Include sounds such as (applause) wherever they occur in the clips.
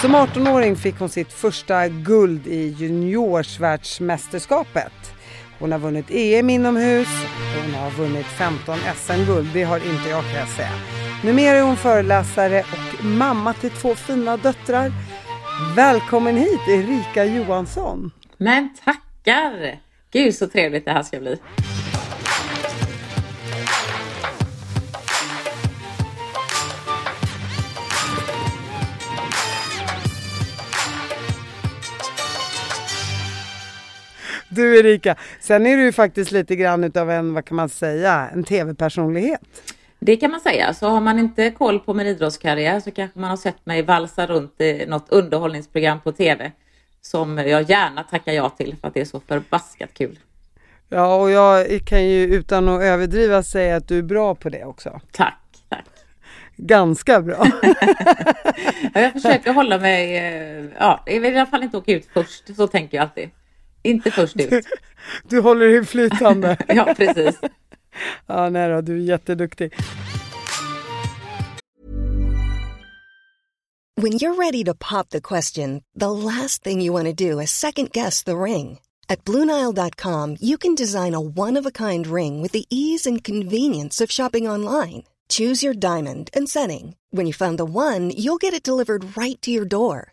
Som 18-åring fick hon sitt första guld i juniorsvärldsmästerskapet. Hon har vunnit EM inomhus, och hon har vunnit 15 SM-guld, det har inte jag kan jag säga. Numera är hon föreläsare och mamma till två fina döttrar. Välkommen hit Erika Johansson! Men tackar! Gud så trevligt det här ska bli. Du Erika, sen är du ju faktiskt lite grann utav en, vad kan man säga, en tv-personlighet. Det kan man säga. Så har man inte koll på min idrottskarriär så kanske man har sett mig valsa runt i något underhållningsprogram på tv som jag gärna tackar ja till för att det är så förbaskat kul. Ja, och jag kan ju utan att överdriva säga att du är bra på det också. Tack, tack. Ganska bra. (laughs) jag försöker hålla mig, eh, ja, i alla fall inte åka ut först, så tänker jag alltid. Inte först ut. Du, (laughs) du håller dig flytande. (laughs) ja, precis. (laughs) Ja, nej då, du är jätteduktig. When you're ready to pop the question, the last thing you want to do is second guess the ring. At BlueNile.com you can design a one-of-a-kind ring with the ease and convenience of shopping online. Choose your diamond and setting. When you find the one, you'll get it delivered right to your door.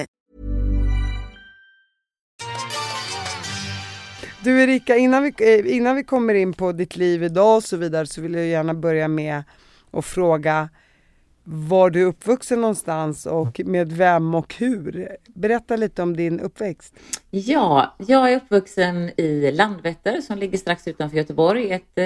Du Erika, innan vi, eh, innan vi kommer in på ditt liv idag och så vidare så vill jag gärna börja med att fråga var du är uppvuxen någonstans och med vem och hur? Berätta lite om din uppväxt. Ja, jag är uppvuxen i Landvetter som ligger strax utanför Göteborg, ett, eh,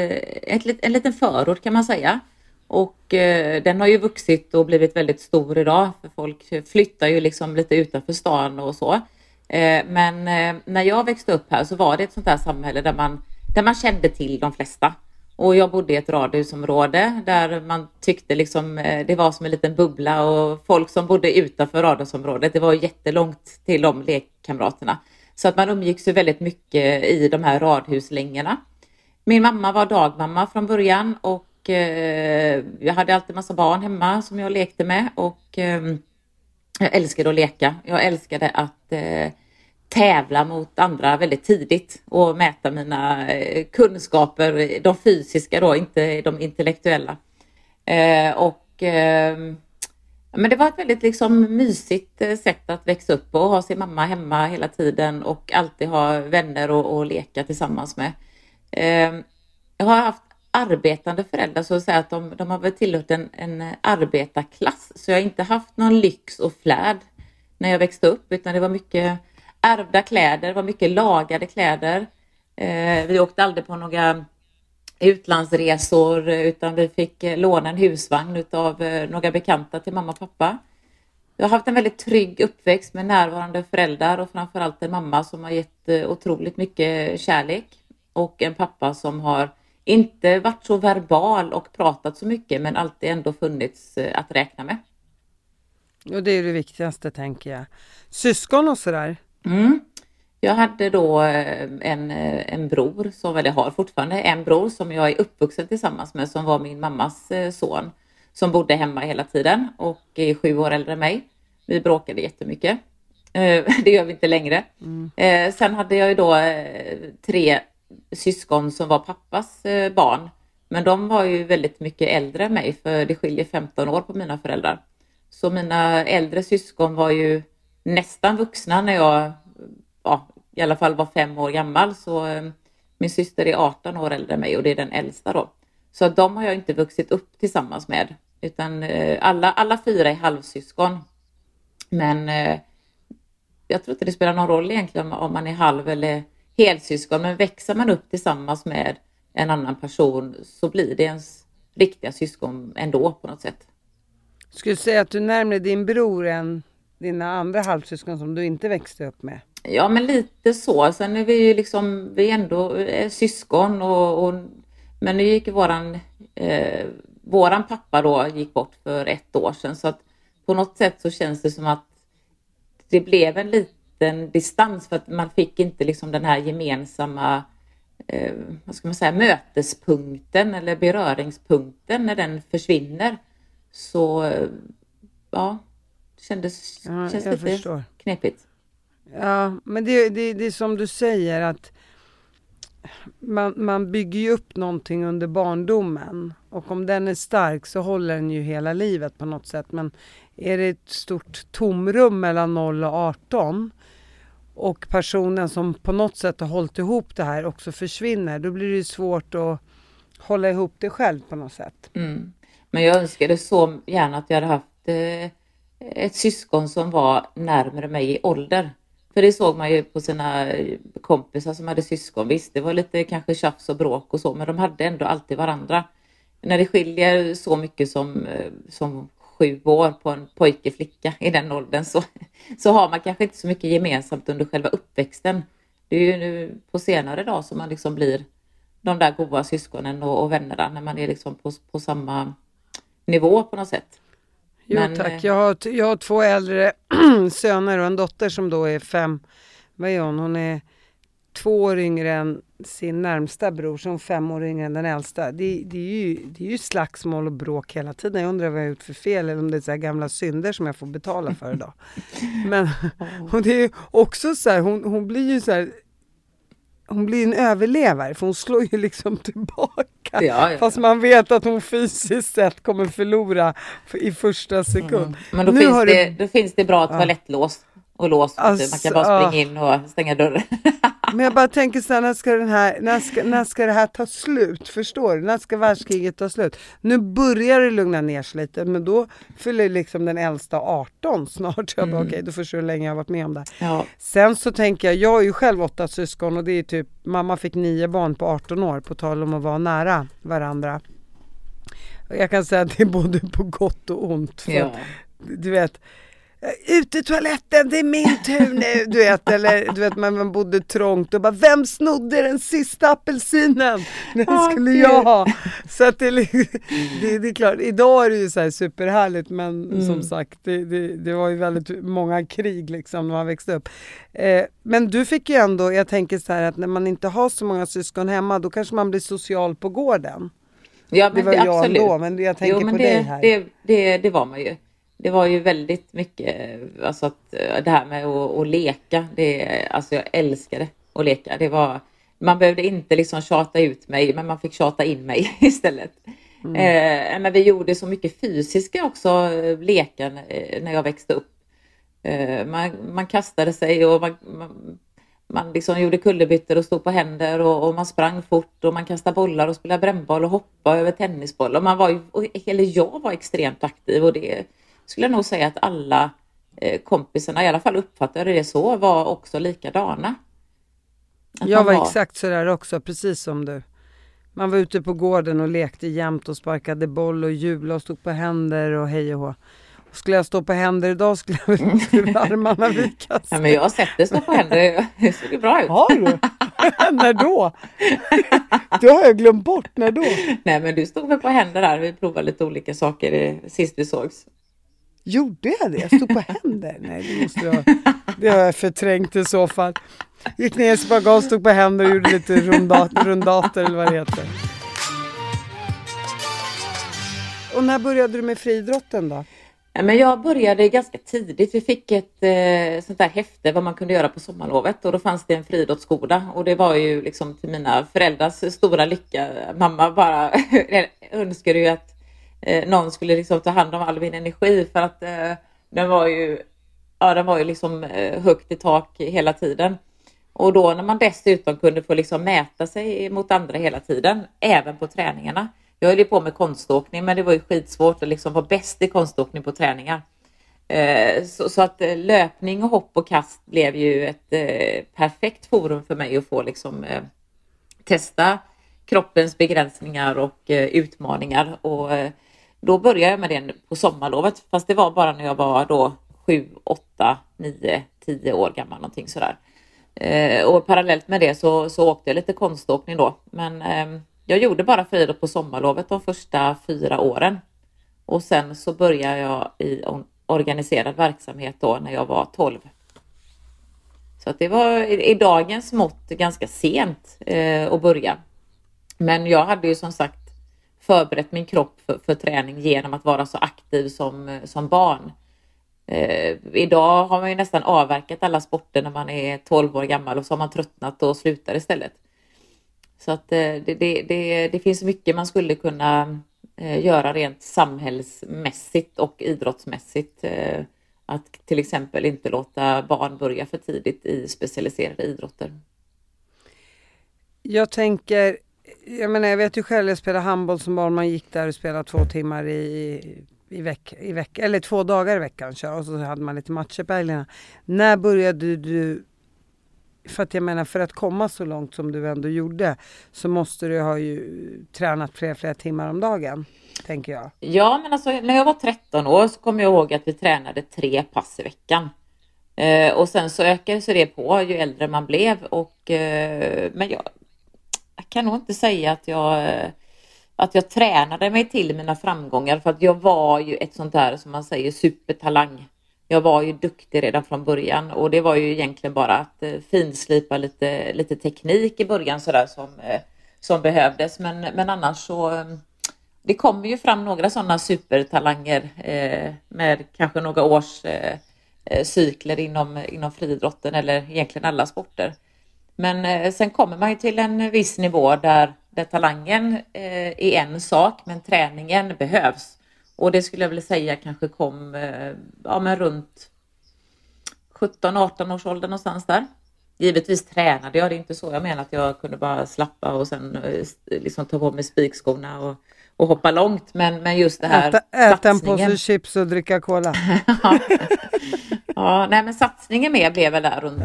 ett, en liten förort kan man säga. Och eh, den har ju vuxit och blivit väldigt stor idag för folk flyttar ju liksom lite utanför stan och så. Eh, men eh, när jag växte upp här så var det ett sånt här samhälle där man, där man kände till de flesta. Och jag bodde i ett radhusområde där man tyckte liksom eh, det var som en liten bubbla och folk som bodde utanför radhusområdet, det var jättelångt till de lekkamraterna. Så att man umgicks ju väldigt mycket i de här radhuslängorna. Min mamma var dagmamma från början och jag hade alltid massa barn hemma som jag lekte med och ehm, jag älskade att leka. Jag älskade att eh, tävla mot andra väldigt tidigt och mäta mina eh, kunskaper, de fysiska då, inte de intellektuella. Eh, och eh, men det var ett väldigt liksom mysigt eh, sätt att växa upp och ha sin mamma hemma hela tiden och alltid ha vänner och, leka tillsammans med. Eh, jag har haft arbetande föräldrar så att säga att de, de har väl tillhört en, en arbetarklass. Så jag har inte haft någon lyx och flärd när jag växte upp utan det var mycket ärvda kläder, det var mycket lagade kläder. Eh, vi åkte aldrig på några utlandsresor utan vi fick eh, låna en husvagn utav eh, några bekanta till mamma och pappa. Jag har haft en väldigt trygg uppväxt med närvarande föräldrar och framförallt en mamma som har gett eh, otroligt mycket kärlek och en pappa som har inte varit så verbal och pratat så mycket men alltid ändå funnits att räkna med. Och det är det viktigaste tänker jag. Syskon och sådär? Mm. Jag hade då eh, en, eh, en bror, som, eller har fortfarande en bror som jag är uppvuxen tillsammans med som var min mammas son. Som bodde hemma hela tiden och är sju år äldre än mig. Vi bråkade jättemycket. (laughs) Det gör vi inte längre. Mm. Sen hade jag ju då tre syskon som var pappas eh, barn. Men de var ju väldigt mycket äldre än mig för det skiljer 15 år på mina föräldrar. Så mina äldre syskon var ju nästan vuxna när jag ja, i alla fall var fem år gammal. Så eh, min syster är 18 år äldre än mig och det är den äldsta då. Så de har jag inte vuxit upp tillsammans med. Utan eh, alla, alla fyra är halvsyskon. Men eh, jag tror inte det spelar någon roll egentligen om man är halv eller helsyskon, men växer man upp tillsammans med en annan person så blir det ens riktiga syskon ändå på något sätt. Skulle du säga att du närmare din bror än dina andra halvsyskon som du inte växte upp med? Ja, men lite så. Sen är vi ju liksom, vi är ändå eh, syskon och, och men nu gick våran, eh, våran pappa då gick bort för ett år sedan så att på något sätt så känns det som att det blev en liten distans för att man fick inte liksom den här gemensamma eh, vad ska man säga, mötespunkten eller beröringspunkten när den försvinner. Så ja, det kändes, ja, känns lite förstår. knepigt. Ja, men det, det, det är som du säger att man, man bygger ju upp någonting under barndomen och om den är stark så håller den ju hela livet på något sätt. Men är det ett stort tomrum mellan 0 och 18 och personen som på något sätt har hållit ihop det här också försvinner, då blir det svårt att hålla ihop det själv på något sätt. Mm. Men jag önskade så gärna att jag hade haft eh, ett syskon som var närmare mig i ålder. För det såg man ju på sina eh, kompisar som hade syskon. Visst, det var lite kanske tjafs och bråk och så, men de hade ändå alltid varandra. När det skiljer så mycket som, eh, som sju år på en pojke flicka i den åldern så, (laughs) så har man kanske inte så mycket gemensamt under själva uppväxten. Det är ju nu på senare dag som man liksom blir de där goda syskonen och, och vännerna när man är liksom på, på samma nivå på något sätt. Jo Men, tack, eh, jag har, jag har två äldre (clears throat) söner och en dotter som då är fem, vad är hon, hon är två år yngre än sin närmsta bror som fem år yngre än den äldsta. Det, det, är ju, det är ju slagsmål och bråk hela tiden. Jag undrar vad jag har gjort för fel eller om det är så gamla synder som jag får betala för idag. (laughs) Men (laughs) och det är också så här, hon, hon blir ju så här, hon blir en överlevare för hon slår ju liksom (laughs) tillbaka. Ja, ja, Fast man vet att hon fysiskt sett kommer förlora i första sekund. Mm. Men då finns, det, det, då finns det bra toalettlås och lås. Alltså, man kan bara springa in och stänga dörren. (laughs) Men jag bara tänker så här, när ska, den här, när, ska, när ska det här ta slut? Förstår du? När ska världskriget ta slut? Nu börjar det lugna ner sig lite, men då fyller liksom den äldsta 18 snart. Jag bara, mm. okej, okay, då förstår du hur länge jag har varit med om det ja. Sen så tänker jag, jag är ju själv åtta syskon och det är typ, mamma fick nio barn på 18 år, på tal om att vara nära varandra. Jag kan säga att det är både på gott och ont. För ja. Du vet, ut i toaletten, det är min tur nu, du vet, eller du vet man, bodde trångt och bara, vem snodde den sista apelsinen? Den oh, skulle Gud. jag ha. Så att det, det, det, är klart, idag är det ju så här superhärligt men mm. som sagt, det, det, det, var ju väldigt många krig liksom när man växte upp. Eh, men du fick ju ändå, jag tänker så här att när man inte har så många syskon hemma, då kanske man blir social på gården. Ja, men det var det, jag absolut. ändå, men jag tänker jo, men på dig här. Det, det, det var man ju det var ju väldigt mycket, alltså att eh, det här med att, att leka, det, alltså jag älskade att leka. Det var, man behövde inte liksom tjata ut mig, men man fick tjata in mig (laughs) istället. Mm. Eh, men vi gjorde så mycket fysiska också eh, lekar eh, när jag växte upp. Eh, man, man, kastade sig och man, man, man liksom gjorde kullerbyttor och stod på händer och, och, man sprang fort och man kastade bollar och spelade brännboll och hoppade över tennisboll. Och man var ju, eller jag var extremt aktiv och det skulle jag nog säga att alla eh, kompisarna, i alla fall uppfattade det så, var också likadana. Att jag var, var exakt sådär också, precis som du. Man var ute på gården och lekte jämt och sparkade boll och hjulade och stod på händer och hej och hå. Skulle jag stå på händer idag skulle jag väl (laughs) armarna vika sig. Ja, men jag har sett dig stå på händer, det såg bra ut. Har du? (laughs) när då? (laughs) det har jag glömt bort, när då? Nej men du stod väl på händer där, vi provade lite olika saker sist vi sågs. Gjorde jag det? Jag stod på händer? Nej, det måste jag, det har jag förträngt i så fall. Gick ner i spagat, stod på händer och gjorde lite rundat, rundater eller vad det heter. Och när började du med friidrotten då? men jag började ganska tidigt. Vi fick ett eh, sånt där häfte vad man kunde göra på sommarlovet och då fanns det en friidrottsskola och det var ju liksom till mina föräldrars stora lycka. Mamma bara (laughs) önskade ju att eh, någon skulle liksom ta hand om all min energi för att eh, den var ju, ja, den var ju liksom eh, högt i tak hela tiden. Och då när man dessutom kunde få liksom mäta sig mot andra hela tiden, även på träningarna. Jag höll ju på med konståkning, men det var ju skitsvårt att liksom vara bäst i konståkning på träningar. Eh, så, så, att eh, löpning och hopp och kast blev ju ett eh, perfekt forum för mig att få liksom testa kroppens begränsningar och utmaningar. Och då började jag med det på sommarlovet, fast det var bara när jag var då 7, 8, 9, 10 år gammal någonting sådär. Eh, och parallellt med det så, så åkte jag lite konståkning då, men eh, jag gjorde bara friidrott på sommarlovet de första fyra åren. Och sen så började jag i organiserad verksamhet då när jag var 12. Så att det var i, dagens mått ganska sent eh, att börja. Men jag hade ju som sagt förberett min kropp för, för träning genom att vara så aktiv som, som barn. Eh, idag har man ju nästan avverkat alla sporter när man är 12 år gammal och så har man tröttnat och slutar istället. Så att eh, det, det, det, det finns mycket man skulle kunna eh, göra rent samhällsmässigt och idrottsmässigt. Eh, att till exempel inte låta barn börja för tidigt i specialiserade idrotter. Jag tänker, jag menar jag vet ju själv, jag spelade handboll som barn, man gick där och spelade två timmar i, i veckan, i veck, eller två dagar i veckan och så hade man lite matcher på helgerna. När började du för att jag menar för att komma så långt som du ändå gjorde så måste du ha ju tränat flera, flera timmar om dagen. Tänker jag. Ja, men alltså när jag var 13 år så kommer jag ihåg att vi tränade tre pass i veckan. Eh, och sen så ökade sig det på ju äldre man blev och eh, men jag, jag, kan nog inte säga att jag att jag tränade mig till mina framgångar för att jag var ju ett sånt där som man säger supertalang jag var ju duktig redan från början och det var ju egentligen bara att eh, finslipa lite, lite teknik i början sådär som, eh, som behövdes. Men, men annars så eh, det kommer ju fram några sådana supertalanger eh, med kanske några års eh, cykler inom, inom friidrotten eller egentligen alla sporter. Men eh, sen kommer man ju till en viss nivå där, där talangen är en sak men träningen behövs. Och det skulle jag vilja säga kanske kom eh, ja, men runt 17-18 års ålder någonstans där. Givetvis tränade jag, det är inte så jag menar att jag kunde bara slappa och sen eh, liksom ta på mig spikskorna och, och hoppa långt. Men, men just det här Äta, äta en påse chips och dricka cola. (laughs) ja. Ja, nej men satsningen med blev väl där runt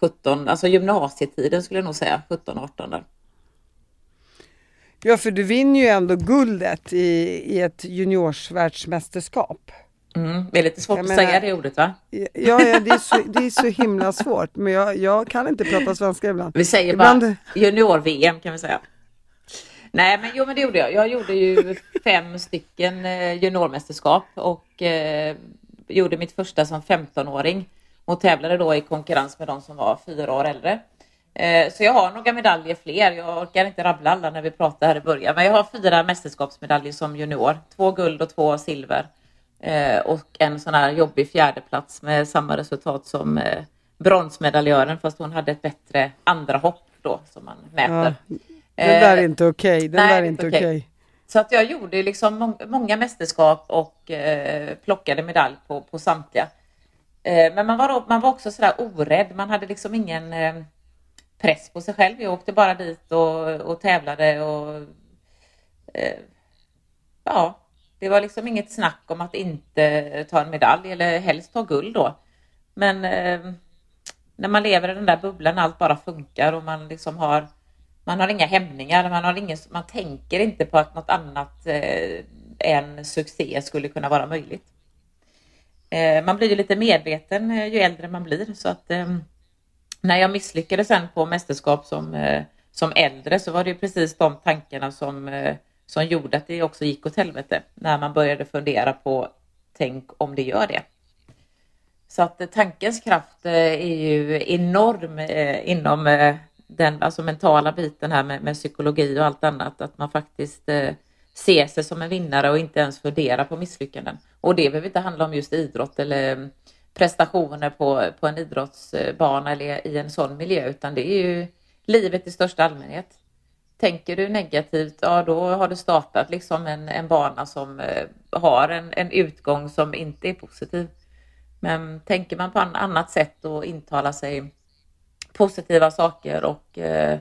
ja. 17, alltså gymnasietiden skulle jag nog säga, 17-18 där. Ja, för du vinner ju ändå guldet i, i ett juniorsvärldsmästerskap. Mm, det är lite svårt jag att menar, säga det ordet va? Ja, ja det, är så, det är så himla svårt. Men jag, jag kan inte prata svenska ibland. Vi säger ibland... bara junior-VM kan vi säga. Nej, men jo, men det gjorde jag. Jag gjorde ju fem stycken eh, juniormästerskap och eh, gjorde mitt första som 15-åring och tävlade då i konkurrens med de som var fyra år äldre. Eh, så jag har några medaljer fler. Jag orkar inte rabbla alla när vi pratar här i början. Men jag har fyra mästerskapsmedaljer som junior. Två guld och två silver. Eh, och en sån här jobbig fjärdeplats med samma resultat som eh, bronsmedaljören fast hon hade ett bättre andra hopp då som man mäter. Ja, det där är inte okej. Okay. Den där är inte okej. Okay. Så att jag gjorde liksom många mästerskap och eh, plockade medalj på, på samtliga. Eh, men man var, man var också sådär orädd. Man hade liksom ingen eh, press på sig själv. Jag åkte bara dit och, och tävlade och eh, ja, det var liksom inget snack om att inte ta en medalj eller helst ta guld då. Men eh, när man lever i den där bubblan, allt bara funkar och man liksom har man har inga hämningar, man, har ingen, man tänker inte på att något annat eh, än succé skulle kunna vara möjligt. Eh, man blir ju lite medveten eh, ju äldre man blir så att eh, när jag misslyckades sen på mästerskap som, eh, som äldre så var det precis de tankarna som, eh, som gjorde att det också gick åt helvete. När man började fundera på tänk om det gör det. Så att eh, tankens kraft eh, är ju enorm eh, inom den alltså mentala biten här med, med psykologi och allt annat. Att man faktiskt eh, ser sig som en vinnare och inte ens funderar på misslyckanden. Och det behöver inte handla om just idrott eller mm, prestationer på, på en idrottsbana eller i en sån miljö, utan det är ju livet i största allmänhet. Tänker du negativt, ja då har du startat liksom en, en bana som eh, har en, en utgång som inte är positiv. Men tänker man på ett annat sätt och intalar sig positiva saker och eh,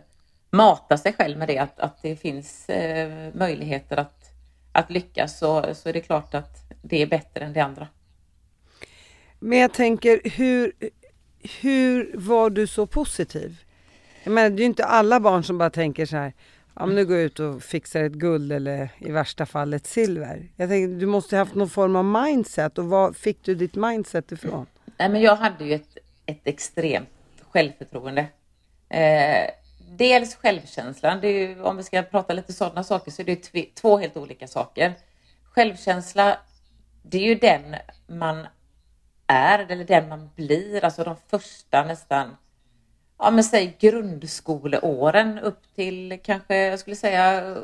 mata sig själv med det, att, att det finns eh, möjligheter att, att lyckas, så, så är det klart att det är bättre än det andra. Men jag tänker, hur, hur var du så positiv? Jag menar, det är ju inte alla barn som bara tänker så här, ja men nu går jag ut och fixar ett guld eller i värsta fall ett silver. Jag tänker, du måste ha haft någon form av mindset och var fick du ditt mindset ifrån? Nej, men jag hade ju ett, ett extremt självförtroende. Eh, dels självkänslan, det är ju, om vi ska prata lite sådana saker så är det två helt olika saker. Självkänsla, det är ju den man är eller den man blir, alltså de första nästan, ja men säg grundskoleåren upp till kanske, jag skulle säga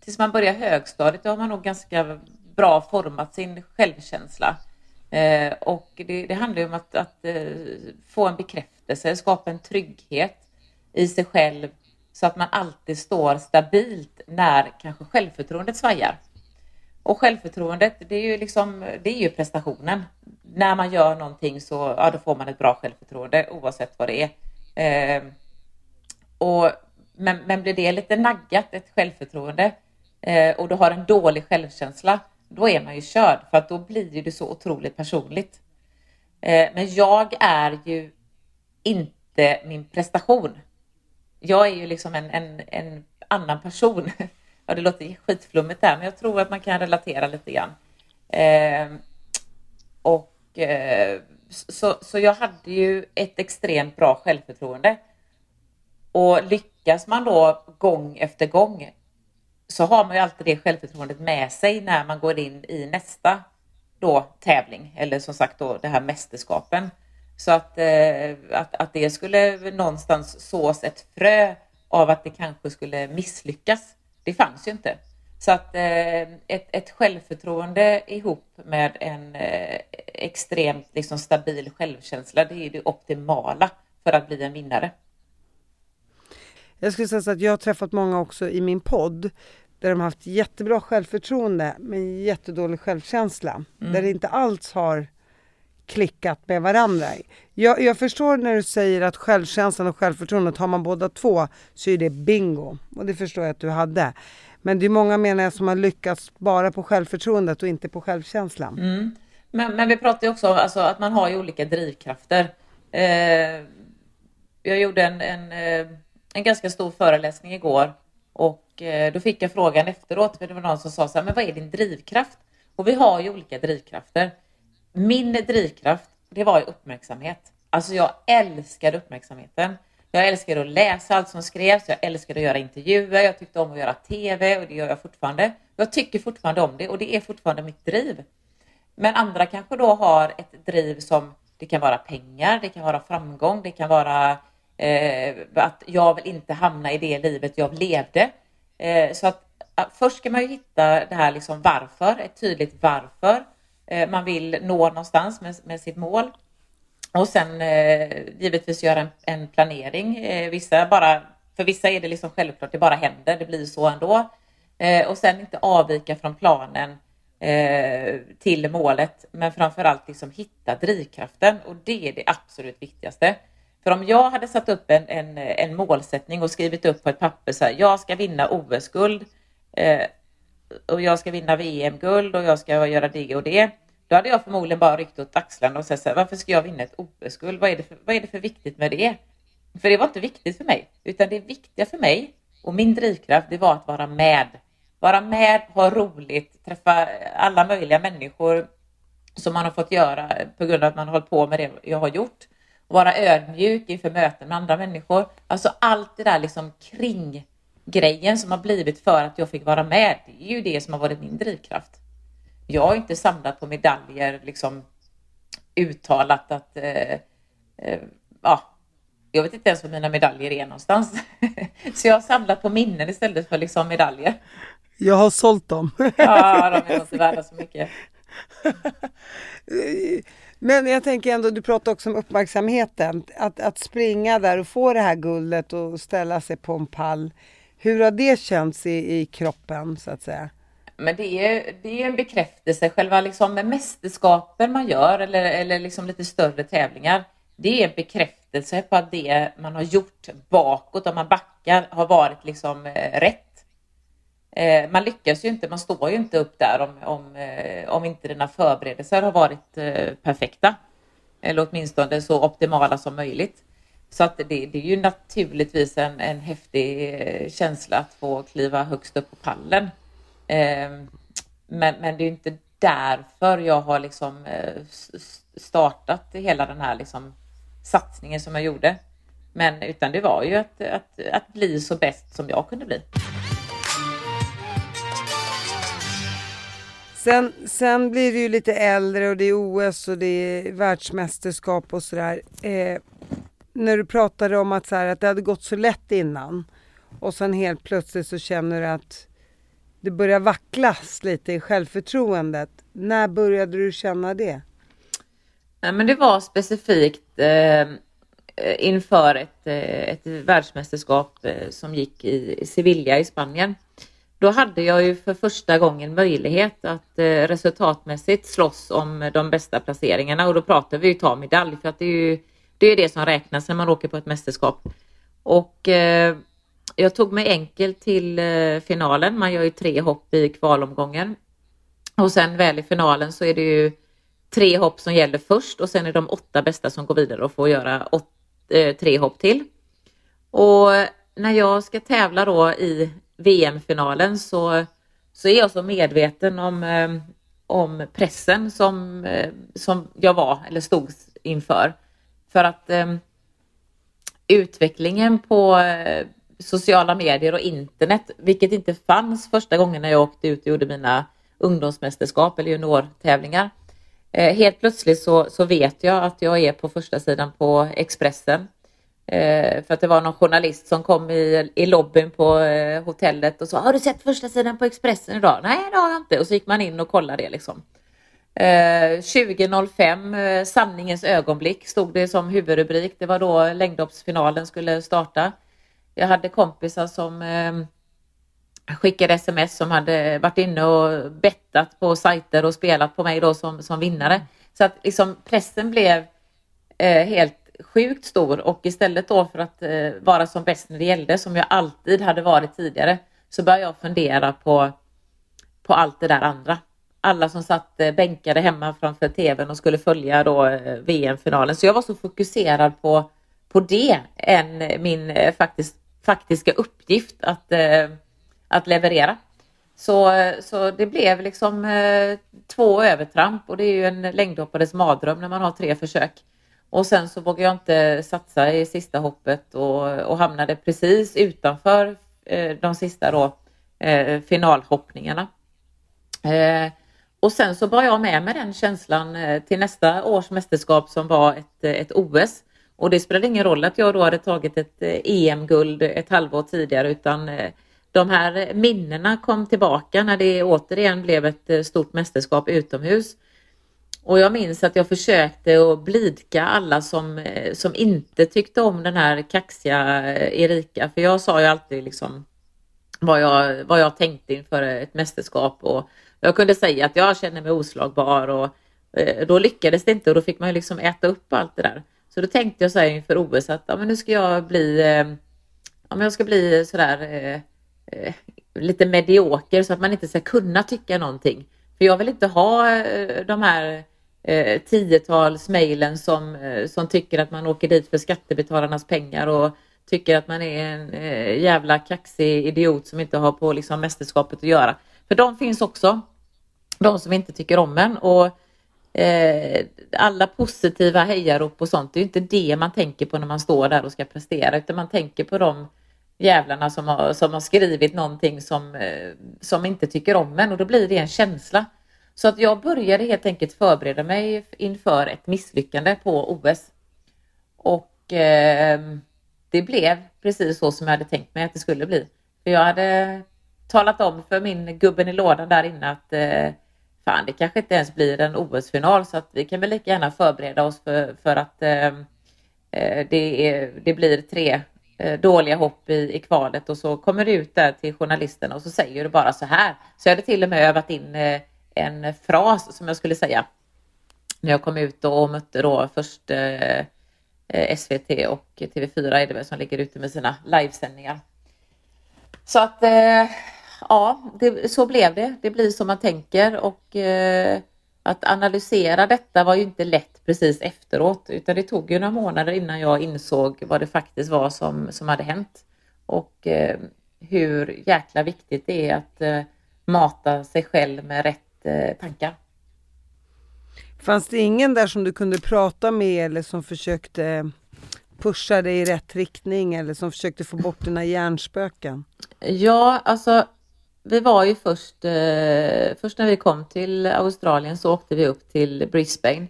tills man börjar högstadiet, då har man nog ganska bra format sin självkänsla. Eh, och det, det, handlar ju om att, att eh, få en bekräftelse, skapa en trygghet i sig själv så att man alltid står stabilt när kanske självförtroendet svajar. Och självförtroendet, det är ju liksom, det är ju prestationen. När man gör någonting så, ja, då får man ett bra självförtroende oavsett vad det är. Eh, och, men, men blir det lite naggat, ett självförtroende, eh, och du har en dålig självkänsla, då är man ju körd för att då blir det så otroligt personligt. Eh, men jag är ju inte min prestation. Jag är ju liksom en, en, en annan person. (laughs) Ja, det låter skitflummigt där, men jag tror att man kan relatera lite grann. Ehm, och eh, så, så jag hade ju ett extremt bra självförtroende. Och lyckas man då gång efter gång så har man ju alltid det självförtroendet med sig när man går in i nästa då tävling eller som sagt då det här mästerskapen. Så att, eh, att, att det skulle någonstans sås ett frö av att det kanske skulle misslyckas. Det fanns ju inte. Så att eh, ett, ett självförtroende ihop med en eh, extremt liksom, stabil självkänsla, det är det optimala för att bli en vinnare. Jag skulle säga så att jag har träffat många också i min podd där de har haft jättebra självförtroende men jättedålig självkänsla. Mm. Där det inte alls har klickat med varandra. Jag, jag, förstår när du säger att självkänslan och självförtroendet, har man båda två så är det bingo. Och det förstår jag att du hade. Men det är många menar jag som har lyckats bara på självförtroendet och inte på självkänslan. Mm. Men, men, vi pratar ju också om alltså, att man har ju olika drivkrafter. Eh, jag gjorde en, en, eh, en ganska stor föreläsning igår och eh, då fick jag frågan efteråt, för det var någon som sa så här, men vad är din drivkraft? Och vi har ju olika drivkrafter. Min drivkraft, det var ju uppmärksamhet. Alltså jag älskade uppmärksamheten. Jag älskade att läsa allt som skrevs, jag älskade att göra intervjuer, jag tyckte om att göra TV och det gör jag fortfarande. Jag tycker fortfarande om det och det är fortfarande mitt driv. Men andra kanske då har ett driv som det kan vara pengar, det kan vara framgång, det kan vara eh, att jag vill inte hamna i det livet jag levde. Eh, så att, att först ska man ju hitta det här liksom varför, ett tydligt varför eh, man vill nå någonstans med, med sitt mål. Och sen eh, givetvis göra en, en planering. Eh, vissa bara, för vissa är det liksom självklart, det bara händer, det blir så ändå. Eh, och sen inte avvika från planen eh, till målet, men framförallt liksom hitta drivkraften och det är det absolut viktigaste. För om jag hade satt upp en, en, en målsättning och skrivit upp på ett papper så här, jag ska vinna OS-guld eh, och jag ska vinna VM-guld och jag ska göra det och det. Då hade jag förmodligen bara ryckt åt axlarna och sagt så här, varför ska jag vinna ett OS-guld? Vad, är det för, vad är det för viktigt med det? För det var inte viktigt för mig, utan det viktiga för mig och min drivkraft, det var att vara med. Vara med, ha roligt, träffa alla möjliga människor som man har fått göra på grund av att man har hållit på med det jag har gjort vara ödmjuk inför möten med andra människor. Alltså allt det där liksom kring grejen som har blivit för att jag fick vara med. Det är ju det som har varit min drivkraft. Jag har inte samlat på medaljer liksom uttalat att eh, eh, ja, jag vet inte ens var mina medaljer är någonstans. (laughs) Så jag har samlat på minnen istället för liksom medaljer. Jag har sålt dem. ja, de är inte värda så mycket. (laughs) Men jag tänker ändå, du pratar också om uppmärksamheten. Att, att springa där och få det här guldet och ställa sig på en pall. Hur har det känts i, i kroppen så att säga? Men det är, det är en bekräftelse, själva liksom mästerskapen man gör eller, eller liksom lite större tävlingar. Det är en bekräftelse på att det man har gjort bakåt, om man backar, har varit liksom eh, rätt. Eh, man lyckas ju inte, man står ju inte upp där om, om, eh, om inte dina förberedelser har varit eh, perfekta. Eller åtminstone så optimala som möjligt. Så att det, det är ju naturligtvis en, en häftig eh, känsla att få kliva högst upp på pallen. Eh, men, men det är inte därför jag har liksom eh, startat hela den här liksom satsningen som jag gjorde. Men utan det var ju att, att, att bli så bäst som jag kunde bli. Sen, sen blir det ju lite äldre och det är OS och det är världsmästerskap och sådär. Eh, när du pratade om att, så här, att det hade gått så lätt innan och sen helt plötsligt så känner du att det börjar vacklas lite i självförtroendet. När började du känna det? Nej, men det var specifikt eh, inför ett, eh, ett världsmästerskap eh, som gick i Sevilla i Spanien. Då hade jag ju för första gången möjlighet att eh, resultatmässigt slåss om de bästa placeringarna och då pratar vi ju ta medalj för att det är ju det, är det som räknas när man åker på ett mästerskap. Och eh, jag tog mig enkelt till eh, finalen. Man gör ju tre hopp i kvalomgången. Och sen väl i finalen så är det ju tre hopp som gäller först och sen är de åtta bästa som går vidare och får göra åt, eh, tre hopp till. Och när jag ska tävla då i VM-finalen så, så är jag så medveten om, eh, om pressen som, eh, som jag var eller stod inför. För att um, utvecklingen på sociala medier och internet, vilket inte fanns första gången när jag åkte ut och gjorde mina ungdomsmästerskap eller juniortävlingar. Eh, helt plötsligt så, så vet jag att jag är på första sidan på Expressen. Eh, för att det var någon journalist som kom i, i lobbyn på eh, hotellet och sa Har du sett första sidan på Expressen idag? Nej, det har jag inte. Och så gick man in och kollade det liksom. Eh, 2005, eh, sanningens ögonblick stod det som huvudrubrik. Det var då längdhoppsfinalen skulle starta. Jag hade kompisar som eh, skickade sms som hade varit inne och bettat på sajter och spelat på mig då som, som vinnare. Så att liksom pressen blev eh, helt sjukt stor och istället då för att eh, vara som bäst när det gällde, som jag alltid hade varit tidigare, så började jag fundera på, på allt det där andra alla som satt eh, bänkade hemma framför tvn och skulle följa då eh, VM-finalen. Så jag var så fokuserad på, på det än min eh, faktiskt, faktiska uppgift att, eh, att leverera. Så, eh, så det blev liksom eh, två övertramp och det är ju en längdhoppares mardröm när man har tre försök. Och sen så vågade jag inte satsa i sista hoppet och, och hamnade precis utanför eh, de sista då, eh, finalhoppningarna. Eh, och sen så bar jag med mig den känslan eh, till nästa års mästerskap som var ett, ett OS. Och det spelade ingen roll att jag då hade tagit ett e EM-guld ett halvår tidigare utan de här minnena kom tillbaka när det återigen blev ett stort mästerskap utomhus. Och jag minns att jag försökte att blidka alla som, eh, som inte tyckte om den här kaxiga eh, Erika. För jag sa ju alltid liksom vad jag, vad jag tänkte inför ett mästerskap och jag kunde säga att jag känner mig oslagbar och eh, då lyckades det inte och då fick man ju liksom äta upp allt det där. Så då tänkte jag så här inför OS att ja, men nu ska jag bli, ja, men jag ska bli sådär eh, eh, lite medioker så att man inte ska kunna tycka någonting. För jag vill inte ha de här eh, tiotals mejlen som, eh, som tycker att man åker dit för skattebetalarnas pengar och tycker att man är en eh, jävla kaxig idiot som inte har på liksom, mästerskapet att göra. För de finns också. De som inte tycker om en och eh, alla positiva hejarop och sånt, det är inte det man tänker på när man står där och ska prestera, utan man tänker på de jävlarna som har, som har skrivit någonting som, eh, som inte tycker om en och då blir det en känsla. Så att jag började helt enkelt förbereda mig inför ett misslyckande på OS. Och eh, det blev precis så som jag hade tänkt mig att det skulle bli. För jag hade talat om för min gubben i lådan där inne att eh, fan, det kanske inte ens blir en OS-final så att vi kan väl lika gärna förbereda oss för, för att ehm, eh, det, är, det blir tre eh, dåliga hopp i, i kvalet och så kommer du ut där till journalisterna och så säger du bara så här. Så jag hade till och med övat in eh, en fras som jag skulle säga när jag kom ut och mötte då först eh, eh SVT och TV4 är det väl som ligger ute med sina livesändningar. Så att eh, ja, det, så blev det. Det blir som man tänker och eh, att analysera detta var ju inte lätt precis efteråt utan det tog ju några månader innan jag insåg vad det faktiskt var som, som hade hänt. Och eh, hur jäkla viktigt det är att eh, mata sig själv med rätt eh, tankar. Fanns det ingen där som du kunde prata med eller som försökte pusha dig i rätt riktning eller som försökte få bort dina hjärnspöken? Ja, alltså vi var ju först, eh, först när vi kom till Australien så åkte vi upp till Brisbane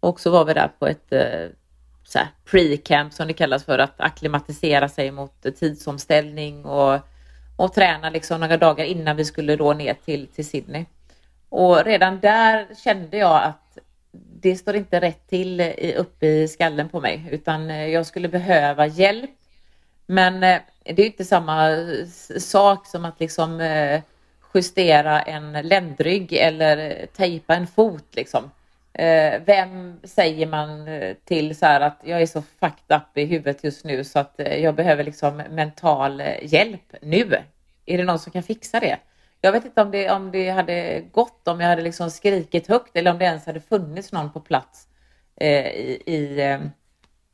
och så var vi där på ett eh, pre-camp som det kallas för att akklimatisera sig mot tidsomställning och, och träna liksom några dagar innan vi skulle då ner till, till Sydney. Och redan där kände jag att det står inte rätt till i, uppe i skallen på mig utan eh, jag skulle behöva hjälp. Men eh, det är inte samma sak som att liksom eh, justera en ländrygg eller tejpa en fot liksom. Vem säger man till så här att jag är så fucked up i huvudet just nu så att jag behöver liksom mental hjälp nu? Är det någon som kan fixa det? Jag vet inte om det, om det hade gått om jag hade liksom skrikit högt eller om det ens hade funnits någon på plats eh, i, i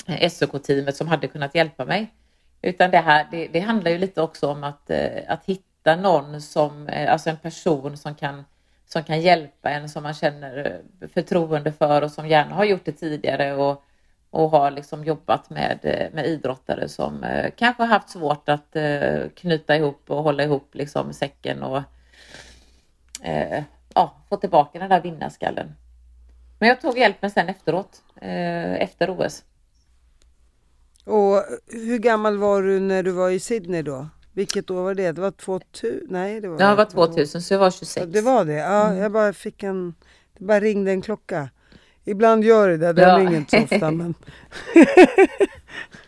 eh, SOK-teamet som hade kunnat hjälpa mig. Utan det här, det, det handlar ju lite också om att, eh, att hitta någon som, eh, alltså en person som kan, som kan hjälpa en, som man känner eh, förtroende för och som gärna har gjort det tidigare och, och har liksom jobbat med, eh, med idrottare som eh, kanske har haft svårt att knyta ihop och hålla ihop liksom säcken och eh, ja, få tillbaka den där vinnarskallen. Men jag tog hjälpen sen efteråt, eh, efter OS. Och hur gammal var du när du var i Sydney då? Vilket år var det? Det var 2000? Nej, det var, ja, det var 2000 så jag var 26. Det var det? Ja, mm. jag bara fick en... Det bara ringde en klocka. Ibland gör det det, den ja. ringer inte så ofta men... (laughs) (laughs)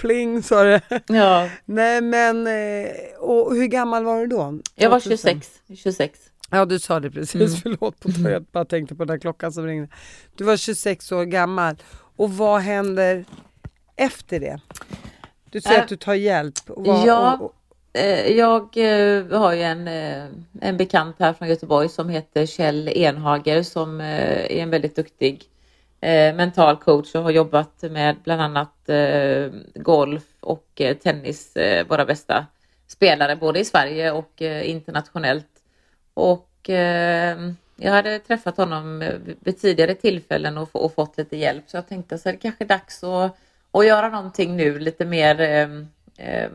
Pling sa det. (laughs) Ja. Nej men, eh, och hur gammal var du då? Jag var 26. 26. Ja du sa det precis, mm. förlåt på jag bara (laughs) tänkte på den där klockan som ringde. Du var 26 år gammal och vad händer efter det? Du säger äh, att du tar hjälp. Vad, ja, och, och, eh, jag har ju en, en bekant här från Göteborg som heter Kjell Enhager som är en väldigt duktig eh, mental coach och har jobbat med bland annat eh, golf och eh, tennis, eh, våra bästa spelare både i Sverige och eh, internationellt. Och eh, jag hade träffat honom eh, vid tidigare tillfällen och, och, fått lite hjälp så jag tänkte så är det kanske dags att, att göra någonting nu lite mer eh, eh,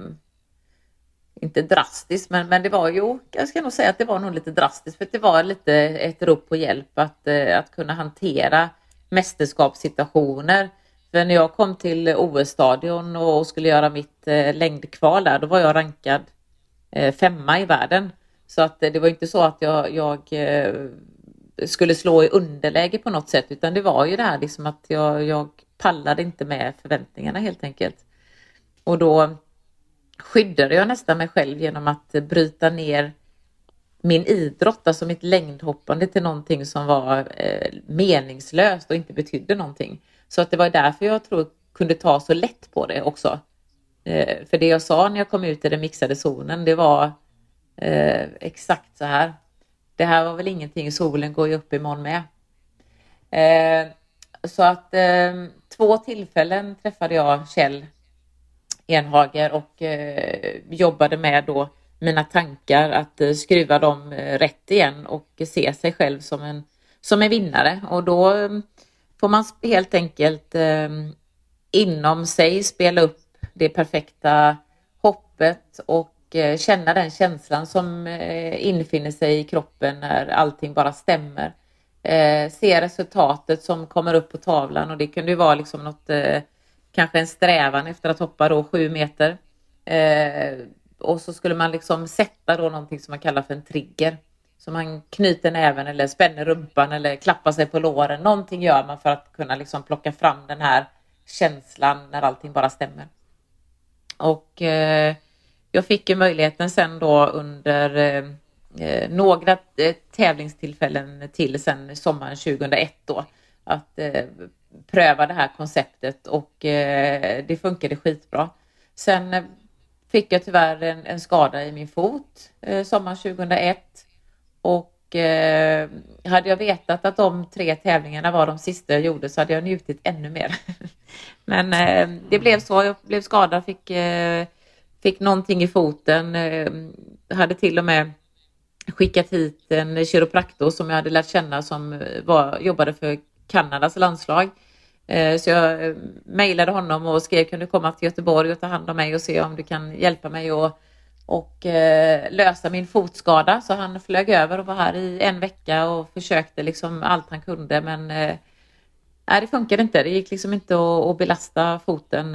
inte drastiskt, men, men det var ju, jag ska nog säga att det var nog lite drastiskt för det var lite ett rop på hjälp att, att kunna hantera mästerskapssituationer. För när jag kom till OS-stadion och skulle göra mitt eh, längdkval där, då var jag rankad eh, femma i världen. Så att eh, det var inte så att jag, jag skulle slå i underläge på något sätt, utan det var ju det här liksom att jag, jag pallade inte med förväntningarna helt enkelt. Och då skyddade jag nästan mig själv genom att bryta ner min idrott, alltså mitt längdhoppande till någonting som var eh, meningslöst och inte betydde någonting. Så att det var därför jag tror kunde ta så lätt på det också. Eh, för det jag sa när jag kom ut i den mixade zonen, det var eh, exakt så här. Det här var väl ingenting, solen går ju upp imorgon med. Eh, så att eh, två tillfällen träffade jag Kjell Enhager och eh, jobbade med då mina tankar, att eh, skruva dem eh, rätt igen och se sig själv som en, som en vinnare. Och då mm, får man helt enkelt eh, inom sig spela upp det perfekta hoppet och eh, känna den känslan som infinner sig i kroppen när allting bara stämmer. se resultatet som kommer upp på tavlan och det kunde ju vara liksom något, kanske en strävan efter att hoppa då sju meter och så skulle man liksom sätta då någonting som man kallar för en trigger. Så man knyter näven eller spänner rumpan eller klappar sig på låren. Någonting gör man för att kunna liksom plocka fram den här känslan när allting bara stämmer. Och eh, jag fick ju möjligheten sen då under eh, eh några eh, tävlingstillfällen till sen sommaren 2001 då att eh, pröva det här konceptet och eh, det funkade skitbra. Sen eh, fick jag tyvärr en, en skada i min fot eh, sommaren 2001 och eh, hade jag vetat att de tre tävlingarna var de sista jag gjorde så hade jag njutit ännu mer. (laughs) Men eh, det blev så, jag blev skadad, fick, eh, fick någonting i foten, eh, hade till och med skickat hit en kiropraktor som jag hade lärt känna som var, jobbade för Kanadas landslag. Eh, så jag eh, mejlade honom och skrev kan du komma till Göteborg och ta hand om mig och se om du kan hjälpa mig och, och eh, lösa min fotskada. Så han flög över och var här i en vecka och försökte liksom allt han kunde men eh, nej, det funkade inte. Det gick liksom inte att, att belasta foten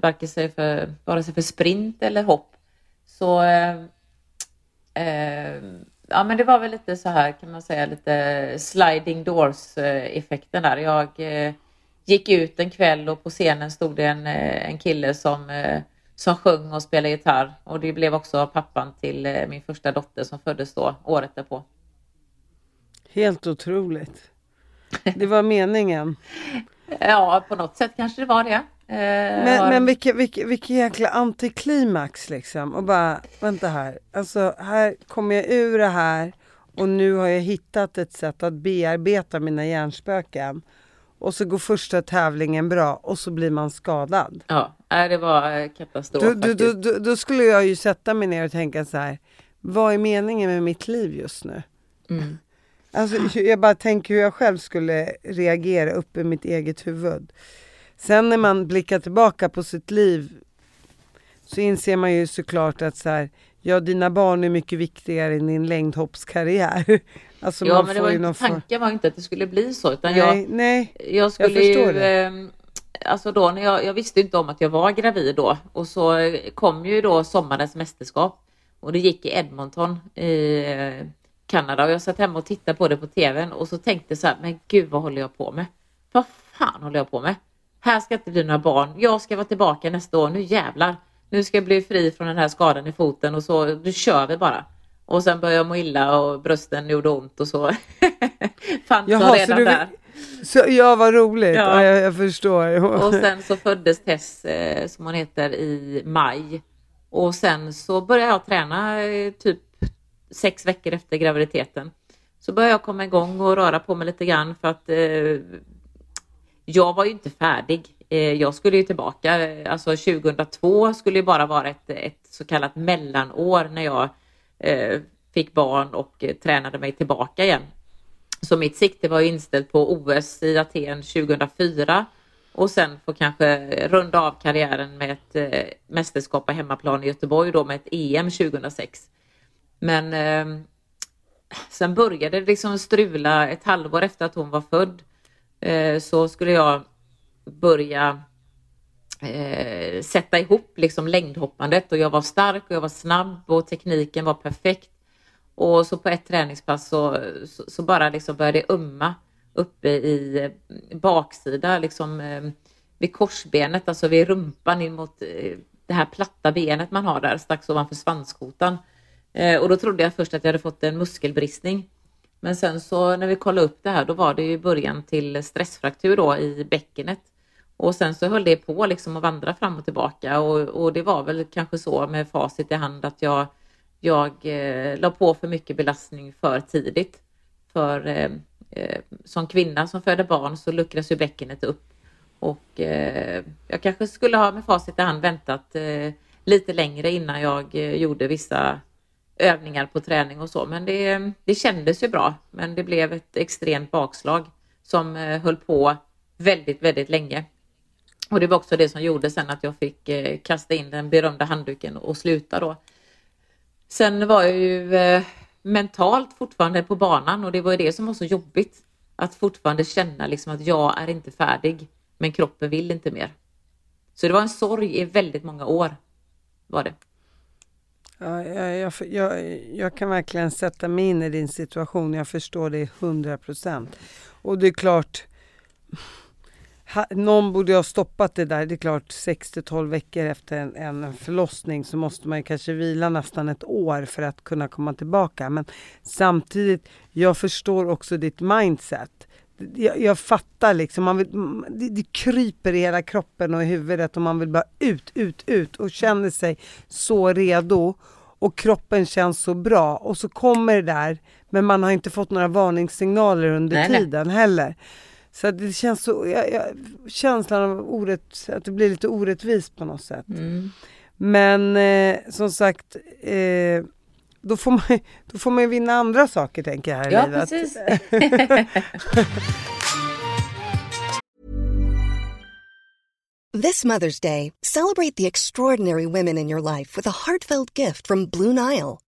vare sig för, vare sig för sprint eller hopp. Så eh, ja, men det var väl lite så här kan man säga lite sliding doors effekten där. Jag gick ut en kväll och på scenen stod det en, eh, en kille som, eh, som sjöng och spelade gitarr. Och det blev också pappan till eh, min första dotter som föddes då året därpå. Helt otroligt. Det var meningen. (laughs) ja, på något sätt kanske det var det. Men, har... men vilken, vilken, vilken jäkla antiklimax liksom. Och bara, vänta här. Alltså här kommer jag ur det här och nu har jag hittat ett sätt att bearbeta mina hjärnspöken och så går första tävlingen bra och så blir man skadad. Ja, det var eh, katastrof då, då, då, då, då skulle jag ju sätta mig ner och tänka så här, vad är meningen med mitt liv just nu? Mm. Alltså, jag bara tänker hur jag själv skulle reagera upp i mitt eget huvud. Sen när man blickar tillbaka på sitt liv så inser man ju såklart att så här, ja dina barn är mycket viktigare än din längdhoppskarriär. Alltså ja men det var inte, tanken var inte att det skulle bli så utan nej, jag, nej, jag skulle jag ju, eh, alltså då när jag, jag visste inte om att jag var gravid då och så kom ju då sommarens mästerskap och det gick i Edmonton i eh, Kanada och jag satt hemma och tittade på det på tvn och så tänkte så här, men gud vad håller jag på med? Vad fan håller jag på med? Här ska inte bli några barn. Jag ska vara tillbaka nästa år. Nu jävlar. Nu ska jag bli fri från den här skadan i foten och så, nu kör vi bara. Och sen började jag må illa och brösten gjorde ont och så. (laughs) Fanns Jaha, redan du, där. Så, ja, vad roligt. Ja. ja jag, jag, förstår. (laughs) och sen så föddes Tess, eh, som hon heter, i maj. Och sen så började jag träna eh, typ sex veckor efter graviditeten. Så började jag komma igång och röra på mig lite grann för att eh, jag var ju inte färdig. Eh, jag skulle ju tillbaka, alltså 2002 skulle ju bara vara ett, ett så kallat mellanår när jag Eh, Eh, fick barn och eh, tränade mig tillbaka igen. Så mitt sikte var inställt på OS i Aten 2004 och sen få kanske runda av karriären med ett eh, mästerskap på hemmaplan i Göteborg då med ett EM 2006. Men eh, sen började det liksom strula ett halvår efter att hon var född eh, så skulle jag börja eh, sätta ihop liksom längdhoppandet och jag var stark och jag var snabb och tekniken var perfekt. Och så på ett träningspass så, så, så bara liksom började det umma uppe i eh, baksida, liksom eh, vid korsbenet, alltså vid rumpan in mot eh, det här platta benet man har där strax ovanför svanskotan. Eh, och då trodde jag först att jag hade fått en muskelbristning. Men sen så när vi kollade upp det här, då var det ju början till stressfraktur då i bäckenet. Och sen så höll det på liksom att vandra fram och tillbaka och, och det var väl kanske så med facit i hand att jag, jag eh, la på för mycket belastning för tidigt. För eh, eh, som kvinna som föder barn så luckras ju bäckenet upp och eh, jag kanske skulle ha med facit i hand väntat eh, lite längre innan jag eh, gjorde vissa övningar på träning och så. Men det, det kändes ju bra. Men det blev ett extremt bakslag som eh, höll på väldigt, väldigt länge. Och det var också det som gjorde sen att jag fick eh, kasta in den berömda handduken och sluta då. Sen var jag ju eh, mentalt fortfarande på banan och det var ju det som var så jobbigt. Att fortfarande känna liksom att jag är inte färdig, men kroppen vill inte mer. Så det var en sorg i väldigt många år. Var det. Ja, jag, jag, jag, jag kan verkligen sätta mig in i din situation. Jag förstår det hundra procent. Och det är klart, ha, någon borde ha stoppat det där. Det är klart 6 12 veckor efter en, en förlossning så måste man kanske vila nästan ett år för att kunna komma tillbaka. Men samtidigt, jag förstår också ditt mindset. Jag, jag fattar liksom, man vill, det, det, kryper i hela kroppen och i huvudet och man vill bara ut, ut, ut och känner sig så redo. och kroppen känns så bra och så kommer det där men man har inte fått några varningssignaler under Nej, nej. tiden heller. Så det känns så, jag, jag, känslan av orätt, att det blir lite orättvist på något sätt. Mm. Men eh, som sagt, eh, då, får man, då får man ju vinna andra saker tänker jag här i Ja, livet. precis. (laughs) This Mother's Day, celebrate the extraordinary women in your life with a heartfelt gift from Blue Nile.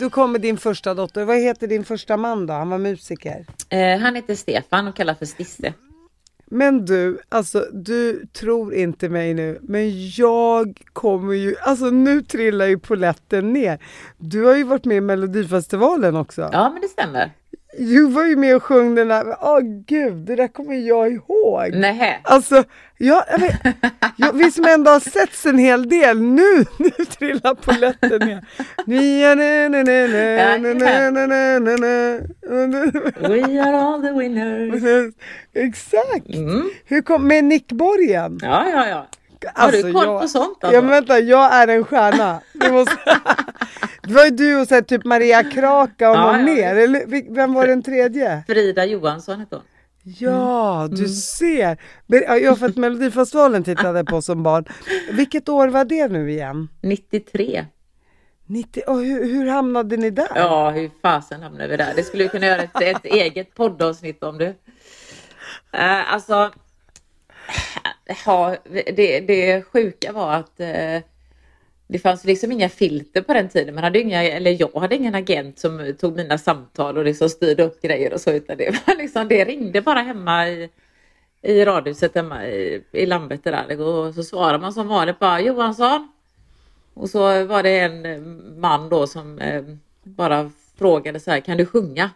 Då kommer din första dotter, vad heter din första man då? Han var musiker. Eh, han heter Stefan och kallas för Stisse. Men du, alltså du tror inte mig nu, men jag kommer ju, alltså nu trillar ju poletten ner. Du har ju varit med i Melodifestivalen också. Ja, men det stämmer. Du var ju med och sjöng den där, åh oh, gud, det där kommer jag ihåg. Nej. Alltså, jag, jag, vet, jag, vi som ändå har setts en hel del, nu, nu trillar polletten ner. We are all the winners. Exakt. Mm. Hur kom, med Nick Borgen? Ja, ja, ja. Har du koll på sånt Ja alltså? men vänta, jag är en stjärna. Det, måste... (laughs) det var ju du och så här, typ Maria Kraka och Ja, någon ja, mer. Eller vem var den tredje? Frida Johansson heter hon. Ja, du Mm. ser. Ja, Jag för att (laughs) Melodifestivalen tittade på som barn. Vilket år var det nu igen? 93. 90, och hur, hur hamnade ni där? Ja, hur fasen hamnade vi där? Det skulle vi kunna göra ett, ett eget poddavsnitt om det. Uh, alltså, ja, det, det sjuka var att eh, det fanns liksom inga filter på den tiden. Man hade inga, eller jag hade ingen agent som tog mina samtal och liksom styrde upp grejer och så, utan det var liksom, det ringde bara hemma i, i radhuset hemma i, i Landvetter där och så svarade man som vanligt bara Johansson. Och så var det en man då som eh, bara frågade så här, kan du sjunga?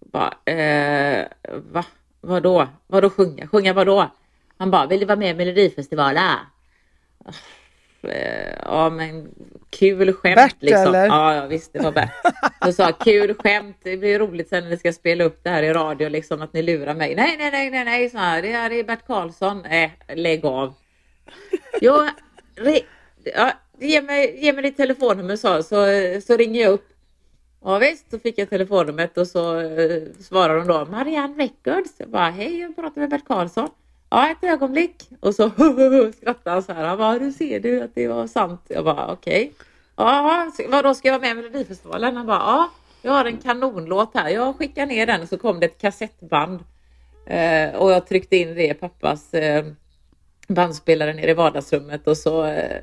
Bara, eh, va? Vadå? Vadå sjunga? Sjunga vadå? Han bara, vill du vara med i Melodifestivalen? Eh, Ja men kul skämt Bert, liksom. eller? Ja, ja visst det var Bert. Så sa kul skämt, det blir roligt sen när ni ska spela upp det här i radio liksom att ni lurar mig. Nej nej nej nej nej, så här, det här är Bert Karlsson. Nej, lägg av. Jo, re, ja, ge, mig, ge mig ditt telefonnummer så, så, så ringer jag upp. Ja visst, så fick jag telefonnumret och så eh, svarade de då Marianne Records. Jag bara hej, jag pratar med Bert Karlsson. Ja, ett ögonblick. Och så (laughs) skrattade han så här. Han bara, hur ser du att det var sant? Jag bara okej. Ja, vadå ska jag vara med i Melodifestivalen? Han bara ja, jag har en kanonlåt här. Jag skickar ner den och så kom det ett kassettband. Eh, och jag tryckte in det i pappas eh, bandspelare nere i vardagsrummet och så eh,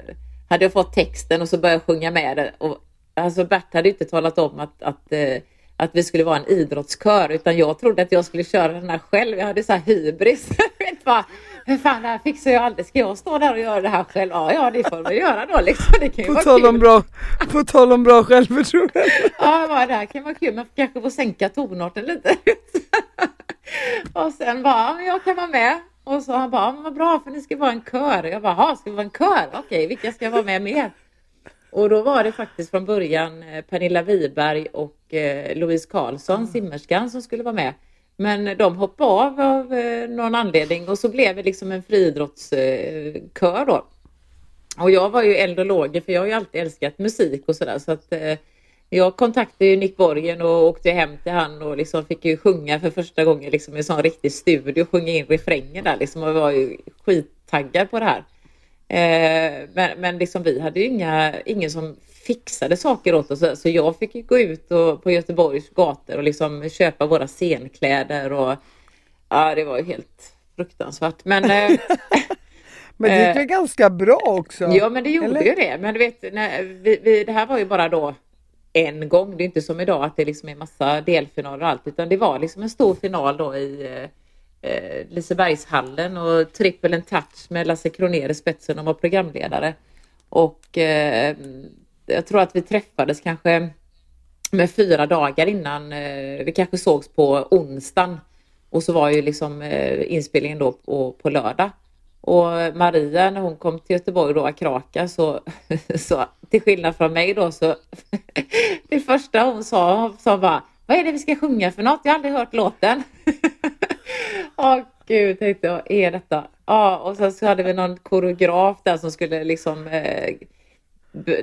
hade jag fått texten och så började jag sjunga med det. Och, alltså Bert hade inte talat om att, att, eh, att vi skulle vara en idrottskör utan jag trodde att jag skulle köra den här själv. Jag hade så här hybris. (laughs) Hur fan det här fixar jag aldrig. Ska jag stå där och göra det här själv? Ja, ja det får vi göra då liksom. Det kan ju På vara tal, om kul. bra, på tal om bra självförtroende. Ja, bara, det här kan vara kul. Man kanske får sänka tonarten lite. (laughs) och sen bara, "Ja, men jag kan vara med. Och så han bara, "Ja, men vad bra för ni ska vara en kör. Jag bara, "Jaha, ska vi vara en kör? Okej, vilka ska vara med mer? Och då var det faktiskt från början eh, Pernilla Wiberg och eh, Louise Karlsson, simmerskan, som skulle vara med. Men de hoppade av av eh, någon anledning och så blev det liksom en friidrottskör då. Och jag var ju eld och lågor för jag har ju alltid älskat musik och sådär så att jag kontaktade ju Nick Borgen och åkte hem till han och liksom fick ju sjunga för första gången liksom i en sån riktig studio, sjunga in refrängen där liksom och var ju skittaggad på det här. Eh, men men liksom, vi hade ju inga, ingen som fixade saker åt oss. Så jag fick ju gå ut och, på Göteborgs gator och liksom köpa våra scenkläder. Och, ja, det var ju helt fruktansvärt. Men, eh, (laughs) Men det gick väl ganska bra också? Ja, men det gjorde Eller? ju det. Men du vet, när vi, vi, det här var ju bara då en gång. Det är inte som idag att det liksom är massa delfinaler och allt, utan det var liksom en stor final då i eh, Lisebergshallen och trippel en touch med Lasse Kronér i spetsen och var programledare. Och eh, jag tror att vi träffades kanske med fyra dagar innan. Eh, vi kanske sågs på onsdagen och så var ju liksom eh, inspelningen då på, på lördag. Och Maria när hon kom till Göteborg då, Akraka, så, (laughs) så till skillnad från mig då så (laughs) det första hon sa, sa bara vad är det vi ska sjunga för något? Jag har aldrig hört låten. (laughs) Åh gud, tänkte jag, vad är detta? Ja, och sen så hade vi någon koreograf där som skulle liksom eh,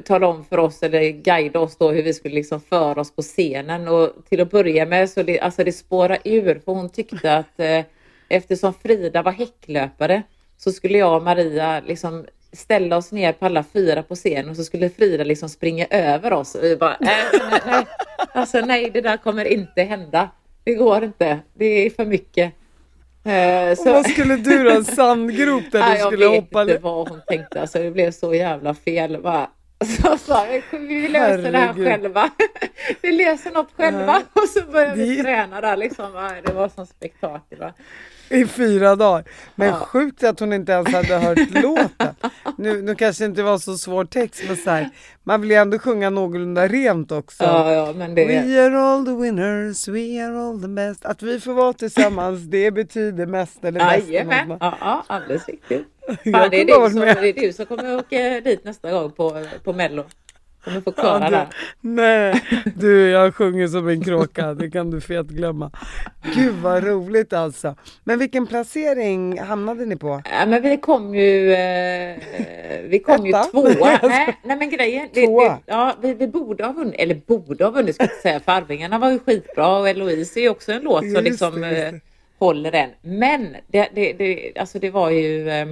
tala om för oss eller guida oss då hur vi skulle liksom föra oss på scenen och till att börja med så det, alltså det spårade ur för hon tyckte att eh, eftersom Frida var häcklöpare så skulle jag och Maria liksom ställa oss ner på alla fyra på scenen och så skulle Frida liksom springa över oss. Och vi bara, äh, nej, nej. Alltså nej, det där kommer inte hända. Det går inte. Det är för mycket. Eh, Och vad skulle du då? En sandgrop där Nej, du jag skulle vet hoppa? inte vad hon tänkte. Alltså, det blev så jävla fel. Bara, så sa jag, vi löser det här Herregud. själva. (laughs) vi löser något själva. Och så började vi träna där. Liksom. Det var som spektakel. Va? I fyra dagar. Men Ja. sjukt att hon inte ens hade hört (laughs) låten. Nu, nu kanske det inte var så svår text men så här, man vill ju ändå sjunga någorlunda rent också. Ja, ja, men det... We are all the winners, we are all the best. Att vi får vara tillsammans, det betyder mest eller bäst. Jajamän, ja, ja, alldeles riktigt. Fan, det, är du som, det är du som kommer åka dit nästa gång på, på Mello. Kommer få Ja, köra du, nej, (laughs) du jag sjunger som en kråka, det kan du fet glömma. Gud vad roligt alltså. Men vilken placering hamnade ni på? Ja, men vi kom ju, eh, vi kom ju tvåa. (laughs) Nej, nej men grejen, det, det, ja, vi, vi borde ha vunnit, eller borde ha vunnit ska jag säga, för Arvingarna var ju skitbra och Eloise är ju också en låt som liksom det, eh, det. håller den. Men det, det, det, alltså det var ju, eh,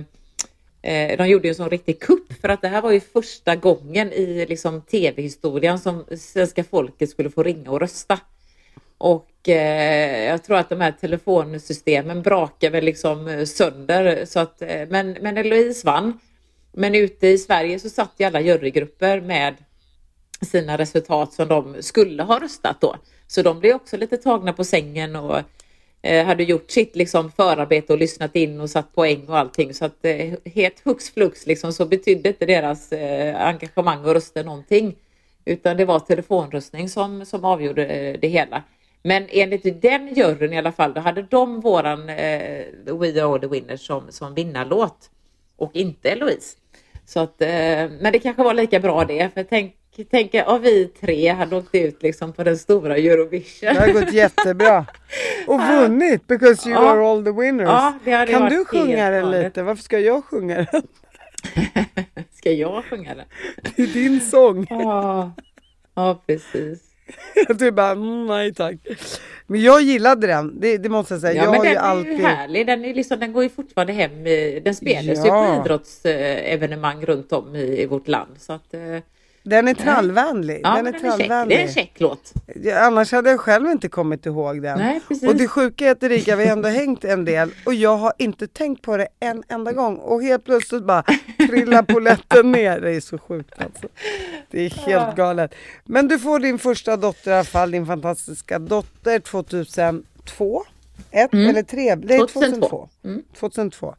Eh, de gjorde ju en sån riktig kupp för att det här var ju första gången i liksom tv-historien som svenska folket skulle få ringa och rösta. Och eh, jag tror att de här telefonsystemen brakar väl liksom sönder. Så att, eh, men, men Eloise vann. Men ute i Sverige så satt ju alla jurygrupper med sina resultat som de skulle ha röstat då. Så de blev också lite tagna på sängen och eh, hade gjort sitt liksom förarbete och lyssnat in och satt poäng och allting. Så att eh, helt hux flux liksom så betydde inte deras eh, engagemang och röster någonting. Utan det var telefonröstning som, som avgjorde eh, det hela. Men enligt den juryn i alla fall, då hade de våran eh, We are the winners som, som vinnarlåt och inte Eloise. Så att, eh, men det kanske var lika bra det, för tänk, tänk om vi tre hade åkt ut liksom på den stora Eurovision. Det har gått jättebra. (laughs) Och vunnit, because you Ja. are all the winners. Ja, kan du sjunga den lite? Varför ska jag sjunga den? (laughs) Ska jag sjunga den? (laughs) Det är din sång. Ja, ja precis. Du bara, mm, nej tack. Men jag gillade den, det, det måste jag säga. Ja, jag men den ju är alltid... ju härlig. Den, är liksom, den går ju fortfarande hem. i- Den spelas ju Ja. på idrottsevenemang runt om i, i vårt land. Så att, eh, Den är trallvänlig. ja, den är är check. Det är trallvänlig. en check låt. Ja, Annars hade jag själv inte kommit ihåg den. Nej, precis. och det sjuka är att Erika, vi har ändå hängt en del och jag har inte tänkt på det en enda gång. Och helt plötsligt bara trillar polletten ner. Det är så sjukt alltså. Det är helt galet. Men du får din första dotter i alla fall, din fantastiska dotter 2002? Ett eller tre? Nej, 2002. 2002. 2002.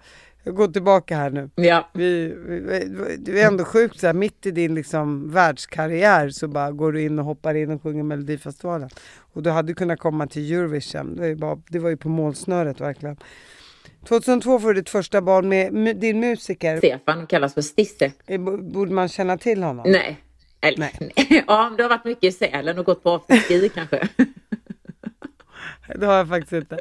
Jag går tillbaka här nu. Ja. Vi, vi, det är ändå sjukt så här, mitt i din liksom världskarriär så bara går du in och hoppar in och sjunger Melodifestivalen. Och du hade kunnat komma till Eurovision, det, är bara, det var ju på målsnöret verkligen. 2002 får du ditt första barn med din musiker, Stefan kallas för Stisse. Eh, borde man känna till honom? Nej. Eller, nej. (laughs) Ja, du har varit mycket i Sälen och gått på afterski kanske. (laughs) Det har jag faktiskt inte.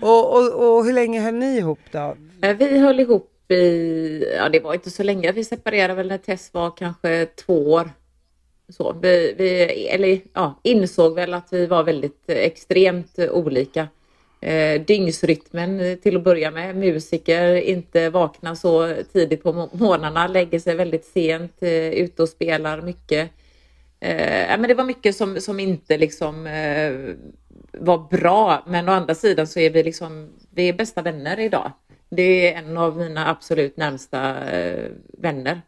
Och, och, och hur länge höll ni ihop då? Eh, vi höll ihop i, ja det var inte så länge, vi separerade väl när Tess var kanske två år. Så, vi, vi eller, ja, insåg väl att vi var väldigt extremt olika. eh, dygnsrytmen till att börja med. Musiker, inte vakna så tidigt på morgnarna, lägger sig väldigt sent, eh, ute och spelar mycket. Eh, men det var mycket som, som inte liksom eh, var bra, men å andra sidan så är vi liksom, vi är bästa vänner idag. Det är en av mina absolut närmsta eh, vänner.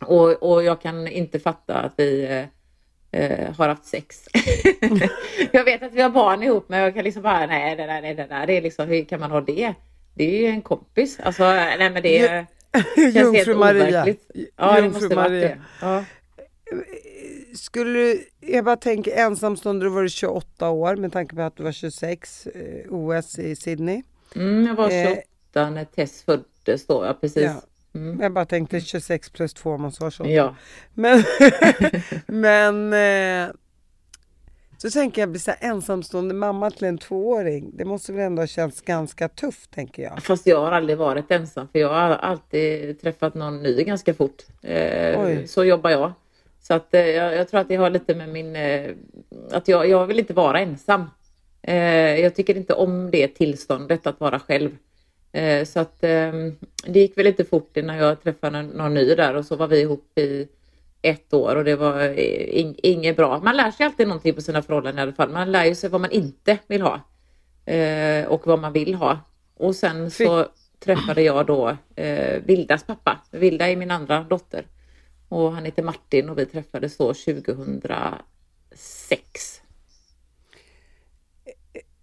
Och, och jag kan inte fatta att vi eh, eh har haft sex. (laughs) jag vet att vi har barn ihop men jag kan liksom bara, nej det där, nej, det där, det är liksom, hur kan man ha det? Det är ju en kompis. Alltså, nej men det är, helt Maria. Ja, det måste Maria. det. Ja. Skulle jag bara tänker ensamstående, då var du 28 år med tanke på att du var 26, eh, OS i Sydney. Mm, jag var 28 eh, när Tess föddes då, ja precis. Ja. Mm. Jag bara tänkte 26 plus 2 om man sa så. Ja. Men, (laughs) men eh, så tänker jag bli så ensamstående mamma till en tvååring. Det måste väl ändå ha känts ganska tufft tänker jag. Fast jag har aldrig varit ensam för jag har alltid träffat någon ny ganska fort. Eh, så jobbar jag. Så att eh, jag, tror att det har lite med min... Eh, att jag, jag vill inte vara ensam. Eh, jag tycker inte om det tillståndet att vara själv. Eh, så att ehm, det gick väl lite fort innan jag träffade någon, någon ny där och så var vi ihop i ett år och det var eh, in, inget bra. Man lär sig alltid någonting på sina förhållanden i alla fall. Man lär ju sig vad man inte vill ha eh, och vad man vill ha. Och sen så träffade jag då Vildas pappa. Vilda är min andra dotter och han heter Martin och vi träffades då 2006.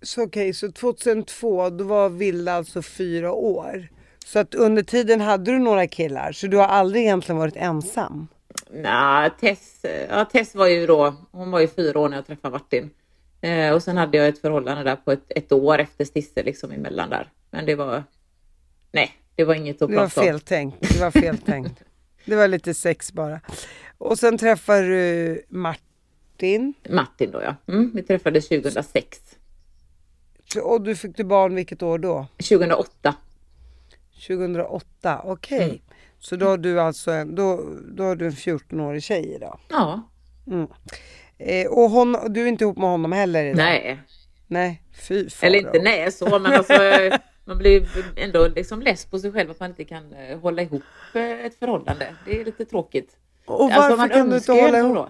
Så okej, okay, så 2002 då var Vilda alltså fyra år. Så att under tiden hade du några killar, så du har aldrig egentligen varit ensam? Nej, Tess, ja, Tess var ju då, hon var ju fyra år när jag träffade Martin. Eh, och sen hade jag ett förhållande där på ett, ett år efter Stisse liksom emellan där. Men det var, nej, det var inget att prata om. Det var fel tänkt. Det (laughs) var fel tänkt. Det var lite sex bara. Och sen träffade du Martin. Martin då ja. Mm, vi träffades 2006. Och du fick du barn vilket år då? 2008. 2008, okej. Okay. Mm. Så då har du alltså en, då, då har du en 14-årig tjej idag? Ja. Mm. Eh, och hon, du är inte ihop med honom heller idag? Nej. Nej, fy far Eller inte nej så, men alltså (laughs) man blir ändå liksom less på sig själv att man inte kan eh, hålla ihop eh, ett förhållande. Det är lite tråkigt. Och varför alltså, kan du inte hålla ihop?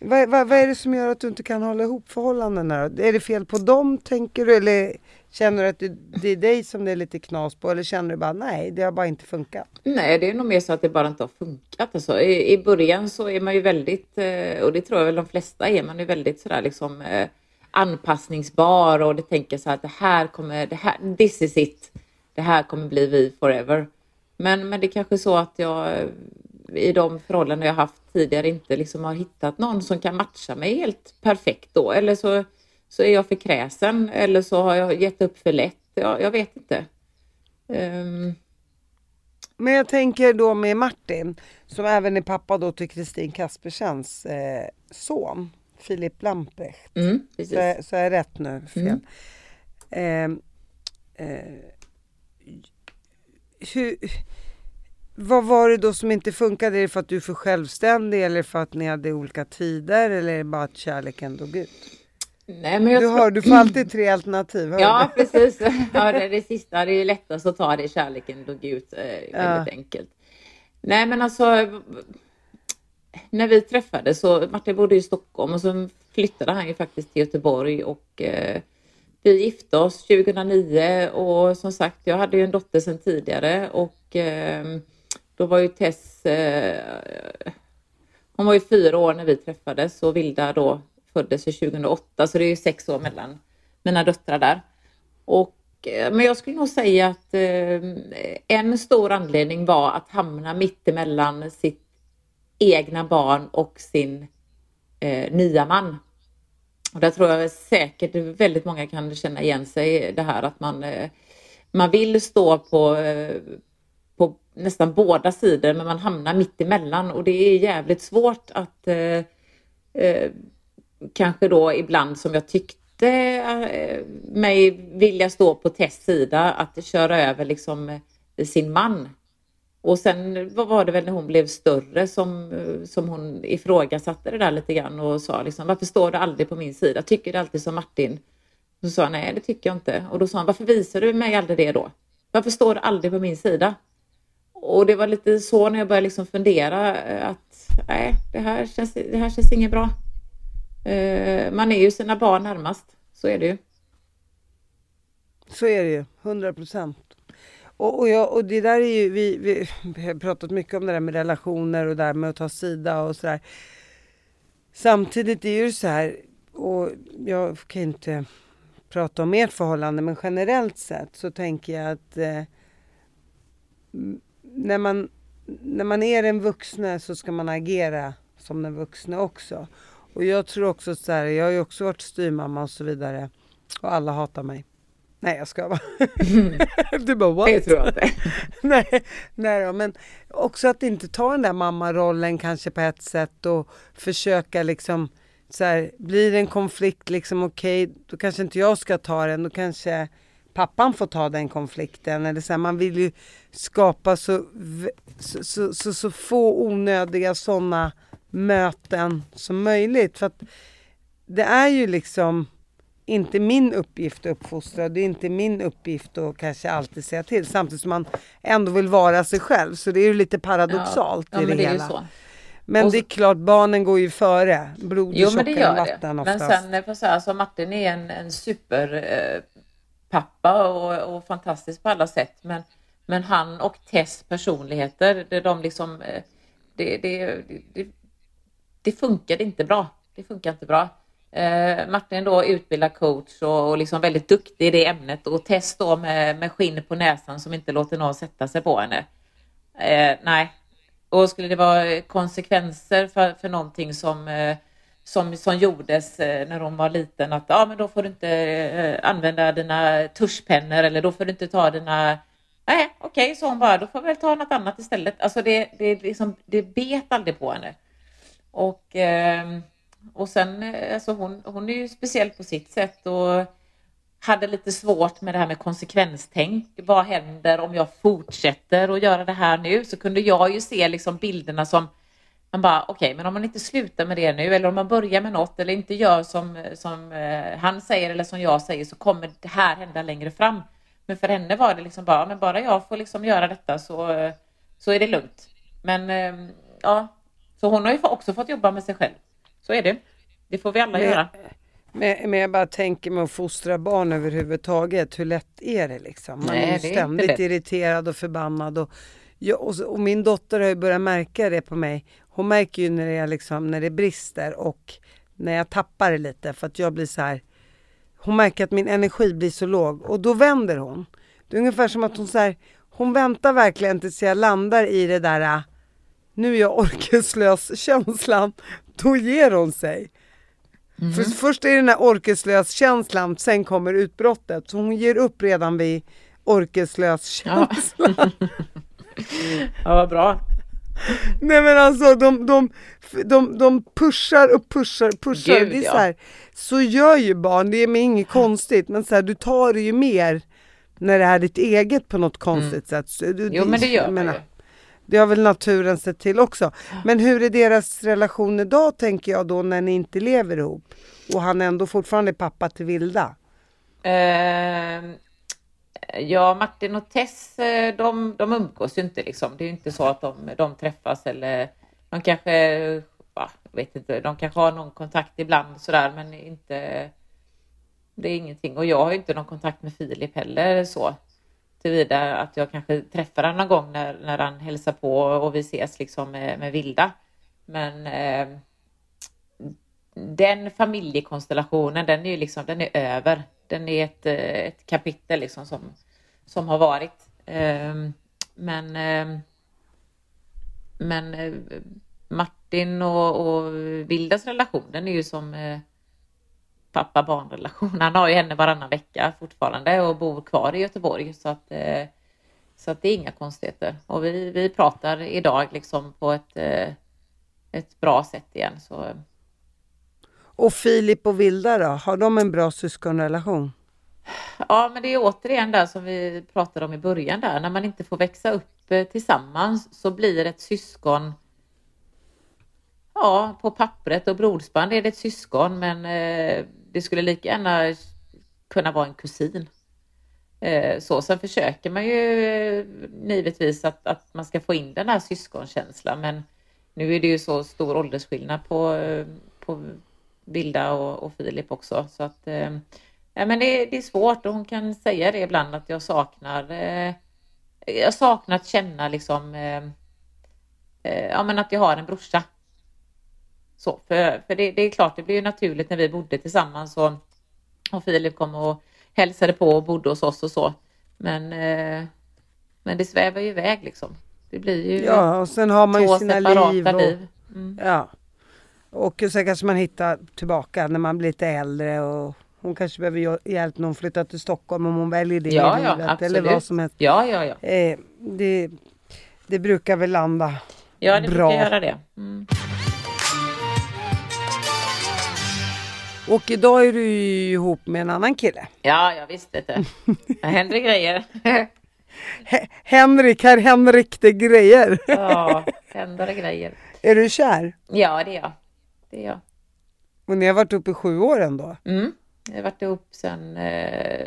Vad, vad, vad, är det som gör att du inte kan hålla ihop förhållandena? Är det fel på dem tänker du? Eller känner du att det, det är dig som det är lite knas på? Eller känner du bara nej, det har bara inte funkat? Nej, det är nog mer så att det bara inte har funkat. Alltså, i, I början så är man ju väldigt, eh, och det tror jag väl de flesta är, man är väldigt sådär liksom anpassningsbar och det tänker så här att det här kommer, det här, this is it. Det här kommer bli vi forever. Men, men det är kanske så att jag eh, i de förhållanden jag haft tidigare inte liksom har hittat någon som kan matcha mig helt perfekt då. Eller så, så är jag för kräsen eller så har jag gett upp för lätt. Jag, jag vet inte. Um... Men jag tänker då med Martin, som även är pappa då till Kristin Kaspersens eh, son. Filip Lamprecht. Mm, så, är, så är jag rätt nu? Fel. Mm. Eh, eh, hur, vad var det då som inte funkade? Är det för att du är för självständig eller för att ni hade olika tider eller är det bara att kärleken dog ut? Nej, men jag du, hör, du får alltid tre alternativ. Ja, du? precis. (laughs) Ja, det, det sista det är lättast att ta det. Kärleken dog ut. Eh, väldigt ja. enkelt. Nej, men alltså när vi träffades så Martin bodde i Stockholm och så flyttade han ju faktiskt till Göteborg och eh, vi gifte oss 2009 och som sagt, jag hade ju en dotter sedan tidigare och eh, då var ju Tess, eh, hon var ju fyra år när vi träffades och Vilda då föddes 2008 så det är ju sex år mellan mina döttrar där. Och, eh, men jag skulle nog säga att eh, en stor anledning var att hamna mittemellan sitt egna barn och sin eh, nya man. Och där tror jag säkert väldigt många kan känna igen sig det här att man, eh, man vill stå på, eh, på nästan båda sidor men man hamnar mitt emellan och det är jävligt svårt att eh, eh kanske då ibland som jag tyckte eh, mig vilja stå på Tess sida att köra över liksom eh, sin man och sen var det väl när hon blev större som, som hon ifrågasatte det där lite grann och sa liksom varför står du aldrig på min sida? Tycker du alltid som Martin? Så sa han, nej det tycker jag inte. Och då sa han, varför visar du mig aldrig det då? Varför står du aldrig på min sida? Och det var lite så när jag började liksom fundera eh, att nej, det här känns, det här känns inget bra. Eh, man är ju sina barn närmast, så är det ju. Så är det ju, 100 procent. Och, och, jag, och det där är ju, vi, vi, vi, har pratat mycket om det där med relationer och det där med att ta sida och sådär. Samtidigt är det så här, och jag kan inte prata om ert förhållande, men generellt sett så tänker jag att eh, när, man, när man är den vuxne så ska man agera som den vuxne också. Och jag tror också så här, jag har ju också varit styrmamma och så vidare och alla hatar mig. Nej jag ska bara. (laughs) du bara what? Det tror jag inte. (laughs) nej, nej då, men också att inte ta den där mammarollen kanske på ett sätt och försöka liksom så här, blir det en konflikt liksom okej, okay, då kanske inte jag ska ta den, då kanske pappan får ta den konflikten. Eller så här, man vill ju skapa så, så, så, så, så få onödiga sådana möten som möjligt. För att det är ju liksom inte min uppgift att uppfostra. Det är inte min uppgift att kanske alltid säga till. Samtidigt som man ändå vill vara sig själv. Så det är ju lite paradoxalt ja, i det, det, hela. Men och, det är klart, barnen går ju före. Blod jo, men det gör vatten. Oftast. Men sen, får säga, alltså, Martin är en, en superpappa eh, och, och fantastisk på alla sätt. Men, men han och Tess personligheter, det, de liksom, eh, det, det, det, det funkade inte bra. Det funkar inte bra. Eh, Martin då utbildad coach och, och liksom väldigt duktig i det ämnet och Tess då med, med skinn på näsan som inte låter någon sätta sig på henne. Eh, nej, och skulle det vara konsekvenser för, för någonting som, eh, som, som gjordes eh, när hon var liten att ja, men då får du inte eh, använda dina tuschpennor eller då får du inte ta dina Nej, okej, okay, så hon bara, då får vi väl ta något annat istället. Alltså det, det, liksom, det bet aldrig på henne. Och, ehm, och sen, eh, alltså hon, hon är ju speciell på sitt sätt och hade lite svårt med det här med konsekvenstänk. Vad händer om jag fortsätter att göra det här nu? Så kunde jag ju se liksom bilderna som man bara okej, okay, men om man inte slutar med det nu eller om man börjar med något eller inte gör som, som eh, han säger eller som jag säger så kommer det här hända längre fram. Men för henne var det liksom bara, men bara jag får liksom göra detta så, så är det lugnt. Men ehm, ja, så hon har ju också fått jobba med sig själv. Så är det. Det får vi alla men, göra. Men, men jag bara tänker med att fostra barn överhuvudtaget, hur lätt är det liksom? Man Nej, är ständigt irriterad och förbannad. Och, ja, och, och, min dotter har ju börjat märka det på mig. Hon märker ju när det, är liksom, när det brister och när jag tappar det lite för att jag blir så här. Hon märker att min energi blir så låg och då vänder hon. Det är ungefär som att hon så här, hon väntar verkligen tills jag landar i det där nu är jag (laughs) orkeslös känslan. Då ger hon sig. Mm. För först är det den här orkeslös känslan, sen kommer utbrottet. Så hon ger upp redan vid orkeslös känslan. Ja, (laughs) ja vad bra. Nej men alltså de, de, de, de pushar och pushar och pushar. Gud, det är ja. så, här, så gör ju barn, det är inget konstigt men så här, du tar det ju mer när det är ditt eget på något konstigt mm. sätt. Du, jo men det gör man ju. Det har väl naturen sett till också. Men hur är deras relation idag tänker jag då när ni inte lever ihop? Och han ändå fortfarande är pappa till Vilda? Uh, ja, Martin och Tess, eh, de, de umgås ju inte liksom. Det är ju inte så att de, de träffas eller de kanske, jag vet inte, de kanske har någon kontakt ibland sådär men inte, det är ingenting. Och jag har ju inte någon kontakt med Filip heller så tillvida att jag kanske träffar honom någon gång när, när han hälsar på och vi ses liksom med, med Vilda. Men eh, den familjekonstellationen, den är ju liksom, den är över. Den är ett, eh, ett kapitel liksom som, som har varit. Eh, men eh, men eh, Martin och, och Vildas relation, den är ju som eh, pappa-barn-relation. Han har ju henne varannan vecka fortfarande och bor kvar i Göteborg så att, eh, så att det är inga konstigheter. Och vi, vi pratar idag liksom på ett, eh, ett bra sätt igen. Så. Och Filip och Vilda då, har de en bra syskonrelation? Ja, men det är återigen där som vi pratade om i början där, när man inte får växa upp eh, tillsammans så blir ett syskon Ja, på pappret och blodsband är det ett syskon, men eh, det skulle lika gärna kunna vara en kusin. Eh, så, sen försöker man ju eh, givetvis att, att man ska få in den här syskonkänslan men nu är det ju så stor åldersskillnad på, eh, på Vilda och, och Filip också så att eh, ja, men det, det, är svårt och hon kan säga det ibland att jag saknar jag saknar att känna liksom ja men att jag har en brorsa. Så, för, för det, det är klart, det blir ju naturligt när vi bodde tillsammans och, och Filip kom och hälsade på och bodde hos oss och så. Men, eh, men det svävar ju iväg liksom. Det blir ju ja, och sen har man ju sina liv. Och, liv. Mm. Ja. Och sen kanske man hittar tillbaka när man blir lite äldre och hon kanske behöver hjälp när hon flyttar till Stockholm om hon väljer det ja, i livet. Ja, eller vad som helst. Ja, ja, ja. Eh, det, det brukar väl landa Ja, det bra. brukar göra det. Mm. Och idag är du ju ihop med en annan kille. Ja, jag visste det. (laughs) Det händer grejer. Henrik, här händer riktiga grejer. ja, händer det grejer. Är du kär? Ja, det är jag. Det är jag. Och ni har varit uppe i sju år ändå? Mm. Vi har varit ihop sedan, eh,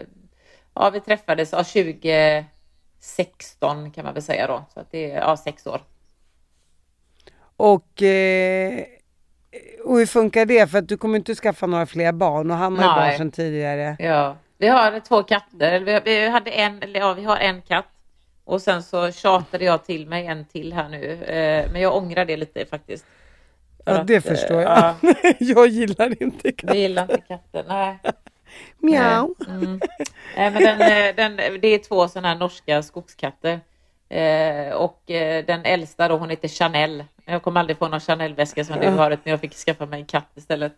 ja vi träffades ja, 2016 kan man väl säga då. Så att det är ja, sex år. Och eh, och hur funkar det? För att du kommer inte skaffa några fler barn och han har ju barn sedan tidigare. Ja, vi har två katter. Vi, vi, hade en, ja, vi har en katt. Och sen så tjatade jag till mig en till här nu. Eh, men jag ångrar det lite faktiskt. För ja, det att, förstår jag. Ja. (laughs) jag gillar inte katter. Du gillar inte katter, nej. (laughs) Mjau. Mm. Nej, men den, eh, den, det är två sådana här norska skogskatter. Eh, och eh, den äldsta då, hon heter Chanel. Jag kommer aldrig få någon Chanel-väska som du har när jag fick skaffa mig en katt istället.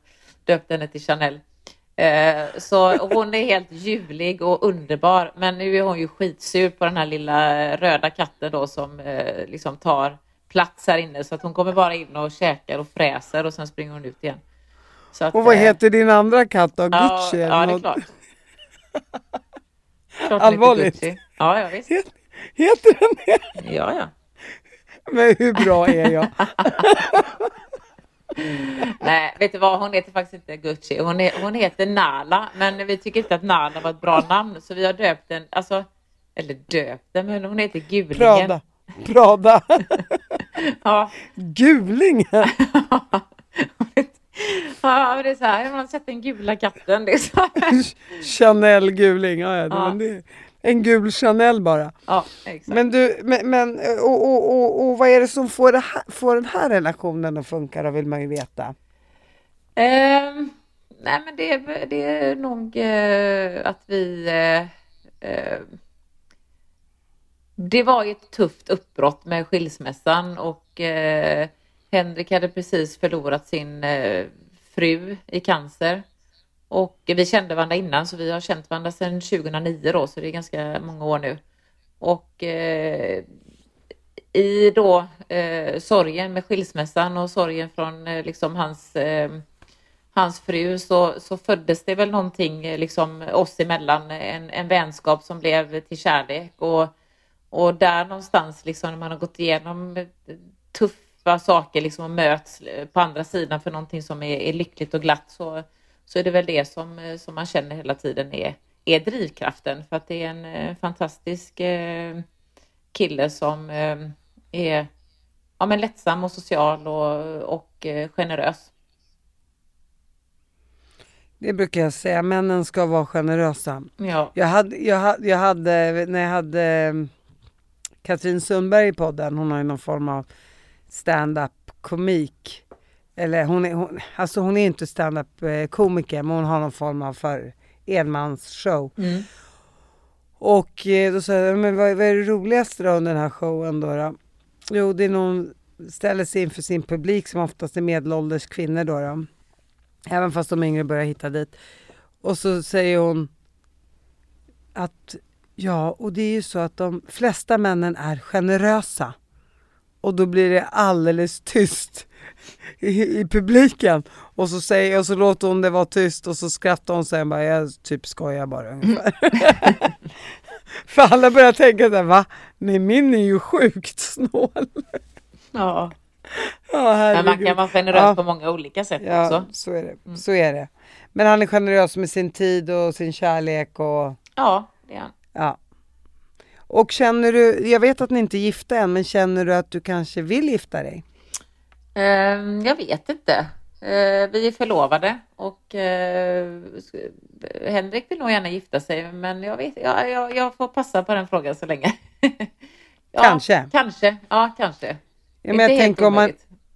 Döpte henne till Chanel. Eh, så hon är helt ljuvlig och underbar. Men nu är hon ju skitsur på den här lilla röda katten då som eh, liksom tar plats här inne. Så att hon kommer bara in och käkar och fräser och sen springer hon ut igen. Att, och vad eh, heter din andra katt då? Gucci? Ja, ja det är klart. (laughs) klart Allvarligt? Ja, ja visst. Heter den det? Ja, ja. Men hur bra är jag? (laughs) Nej, vet du vad? Hon heter faktiskt inte Gucci. Hon, är, hon heter Nala, men vi tycker inte att Nala var ett bra namn, så vi har döpt den, alltså, eller döpt den, men hon heter Gulingen. Prada. Prada. (laughs) ja. Gulingen. (laughs) ja, det är så här, man har sett den gula katten. Det är så Chanel Guling, ja, ja, ja. Det, en gul Chanel bara. Ja, exakt. Men du, men, men och, och, och, och, vad är det som får, det här, får den här relationen att funka då vill man ju veta. Um, nej men det, det är nog uh, att vi uh, uh, det var ju ett tufft uppbrott med skilsmässan och Henrik hade precis förlorat sin fru i cancer. Och vi kände varandra innan så vi har känt varandra sedan 2009 då så det är ganska många år nu. Och eh, i då eh, sorgen med skilsmässan och sorgen från eh, liksom hans, eh, hans fru så, så föddes det väl någonting eh, liksom oss emellan, en, en vänskap som blev till kärlek och, och där någonstans liksom när man har gått igenom eh, tuffa saker liksom och möts eh, på andra sidan för någonting som är, är lyckligt och glatt så så är det väl det som, eh, som man känner hela tiden är, är drivkraften för att det är en eh, fantastisk eh, kille som är ja, men lättsam och social och, och generös. Det brukar jag säga, männen ska vara generösa. Ja. Jag, hade, jag, hade, jag hade, när jag hade Katrin Sundberg i podden, hon har ju någon form av stand-up komik eller hon är, hon, alltså hon är inte standup komiker men hon har någon form av för enmansshow. Mm. Och eh, då sa jag, men vad, vad är det roligaste då under den här showen då, då? Jo, det är någon ställer sig inför sin publik som oftast är medelålders kvinnor då, då. Även fast de yngre börjar hitta dit. Och så säger hon att ja, och det är ju så att de flesta männen är generösa. Och då blir det alldeles tyst i, i publiken. Och så, säger, och så låter hon det vara tyst och så skrattar hon sen bara, jag typ skojar bara ungefär. (laughs) För alla börjar tänka såhär, va? Nej min är ju sjukt snål. Ja. Ja, Men man kan vara generös Ja. på många olika sätt Ja, också. så är det. Så är det. Men han är generös med sin tid och sin kärlek och Ja, det är han. ja. Och känner du, jag vet att ni inte är gifta än, men känner du att du kanske vill gifta dig? Ehm, jag vet inte. Eh, vi är förlovade och eh, Henrik vill nog gärna gifta sig men jag, vet, jag, jag, jag får passa på den frågan så länge. (laughs) ja, Kanske. Kanske, ja kanske. Ja, men jag tänker om man,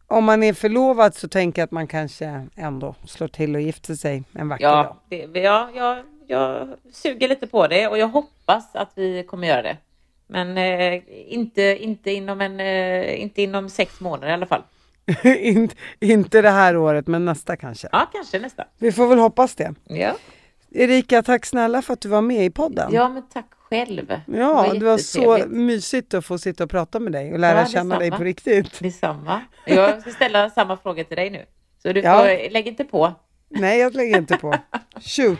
om man är förlovad så tänker jag att man kanske ändå slår till och gifter sig en vacker dag. Ja, det, ja, jag, jag suger lite på det och jag hoppas att vi kommer göra det. Men eh, inte, inte, inom en, eh, inte inom sex månader i alla fall. (laughs) In, inte det här året, men nästa kanske. Ja, kanske nästa. Vi får väl hoppas det. Ja, Erika, tack snälla för att du var med i podden. ja men tack själv. Ja, det var så jättetrevligt. mysigt att få sitta och prata med dig och lära Ja, känna dig på riktigt. Detsamma. Jag ska ställa samma fråga till dig nu. Så du får, Ja. lägg inte på. Nej, jag lägger inte på. (laughs) Shoot!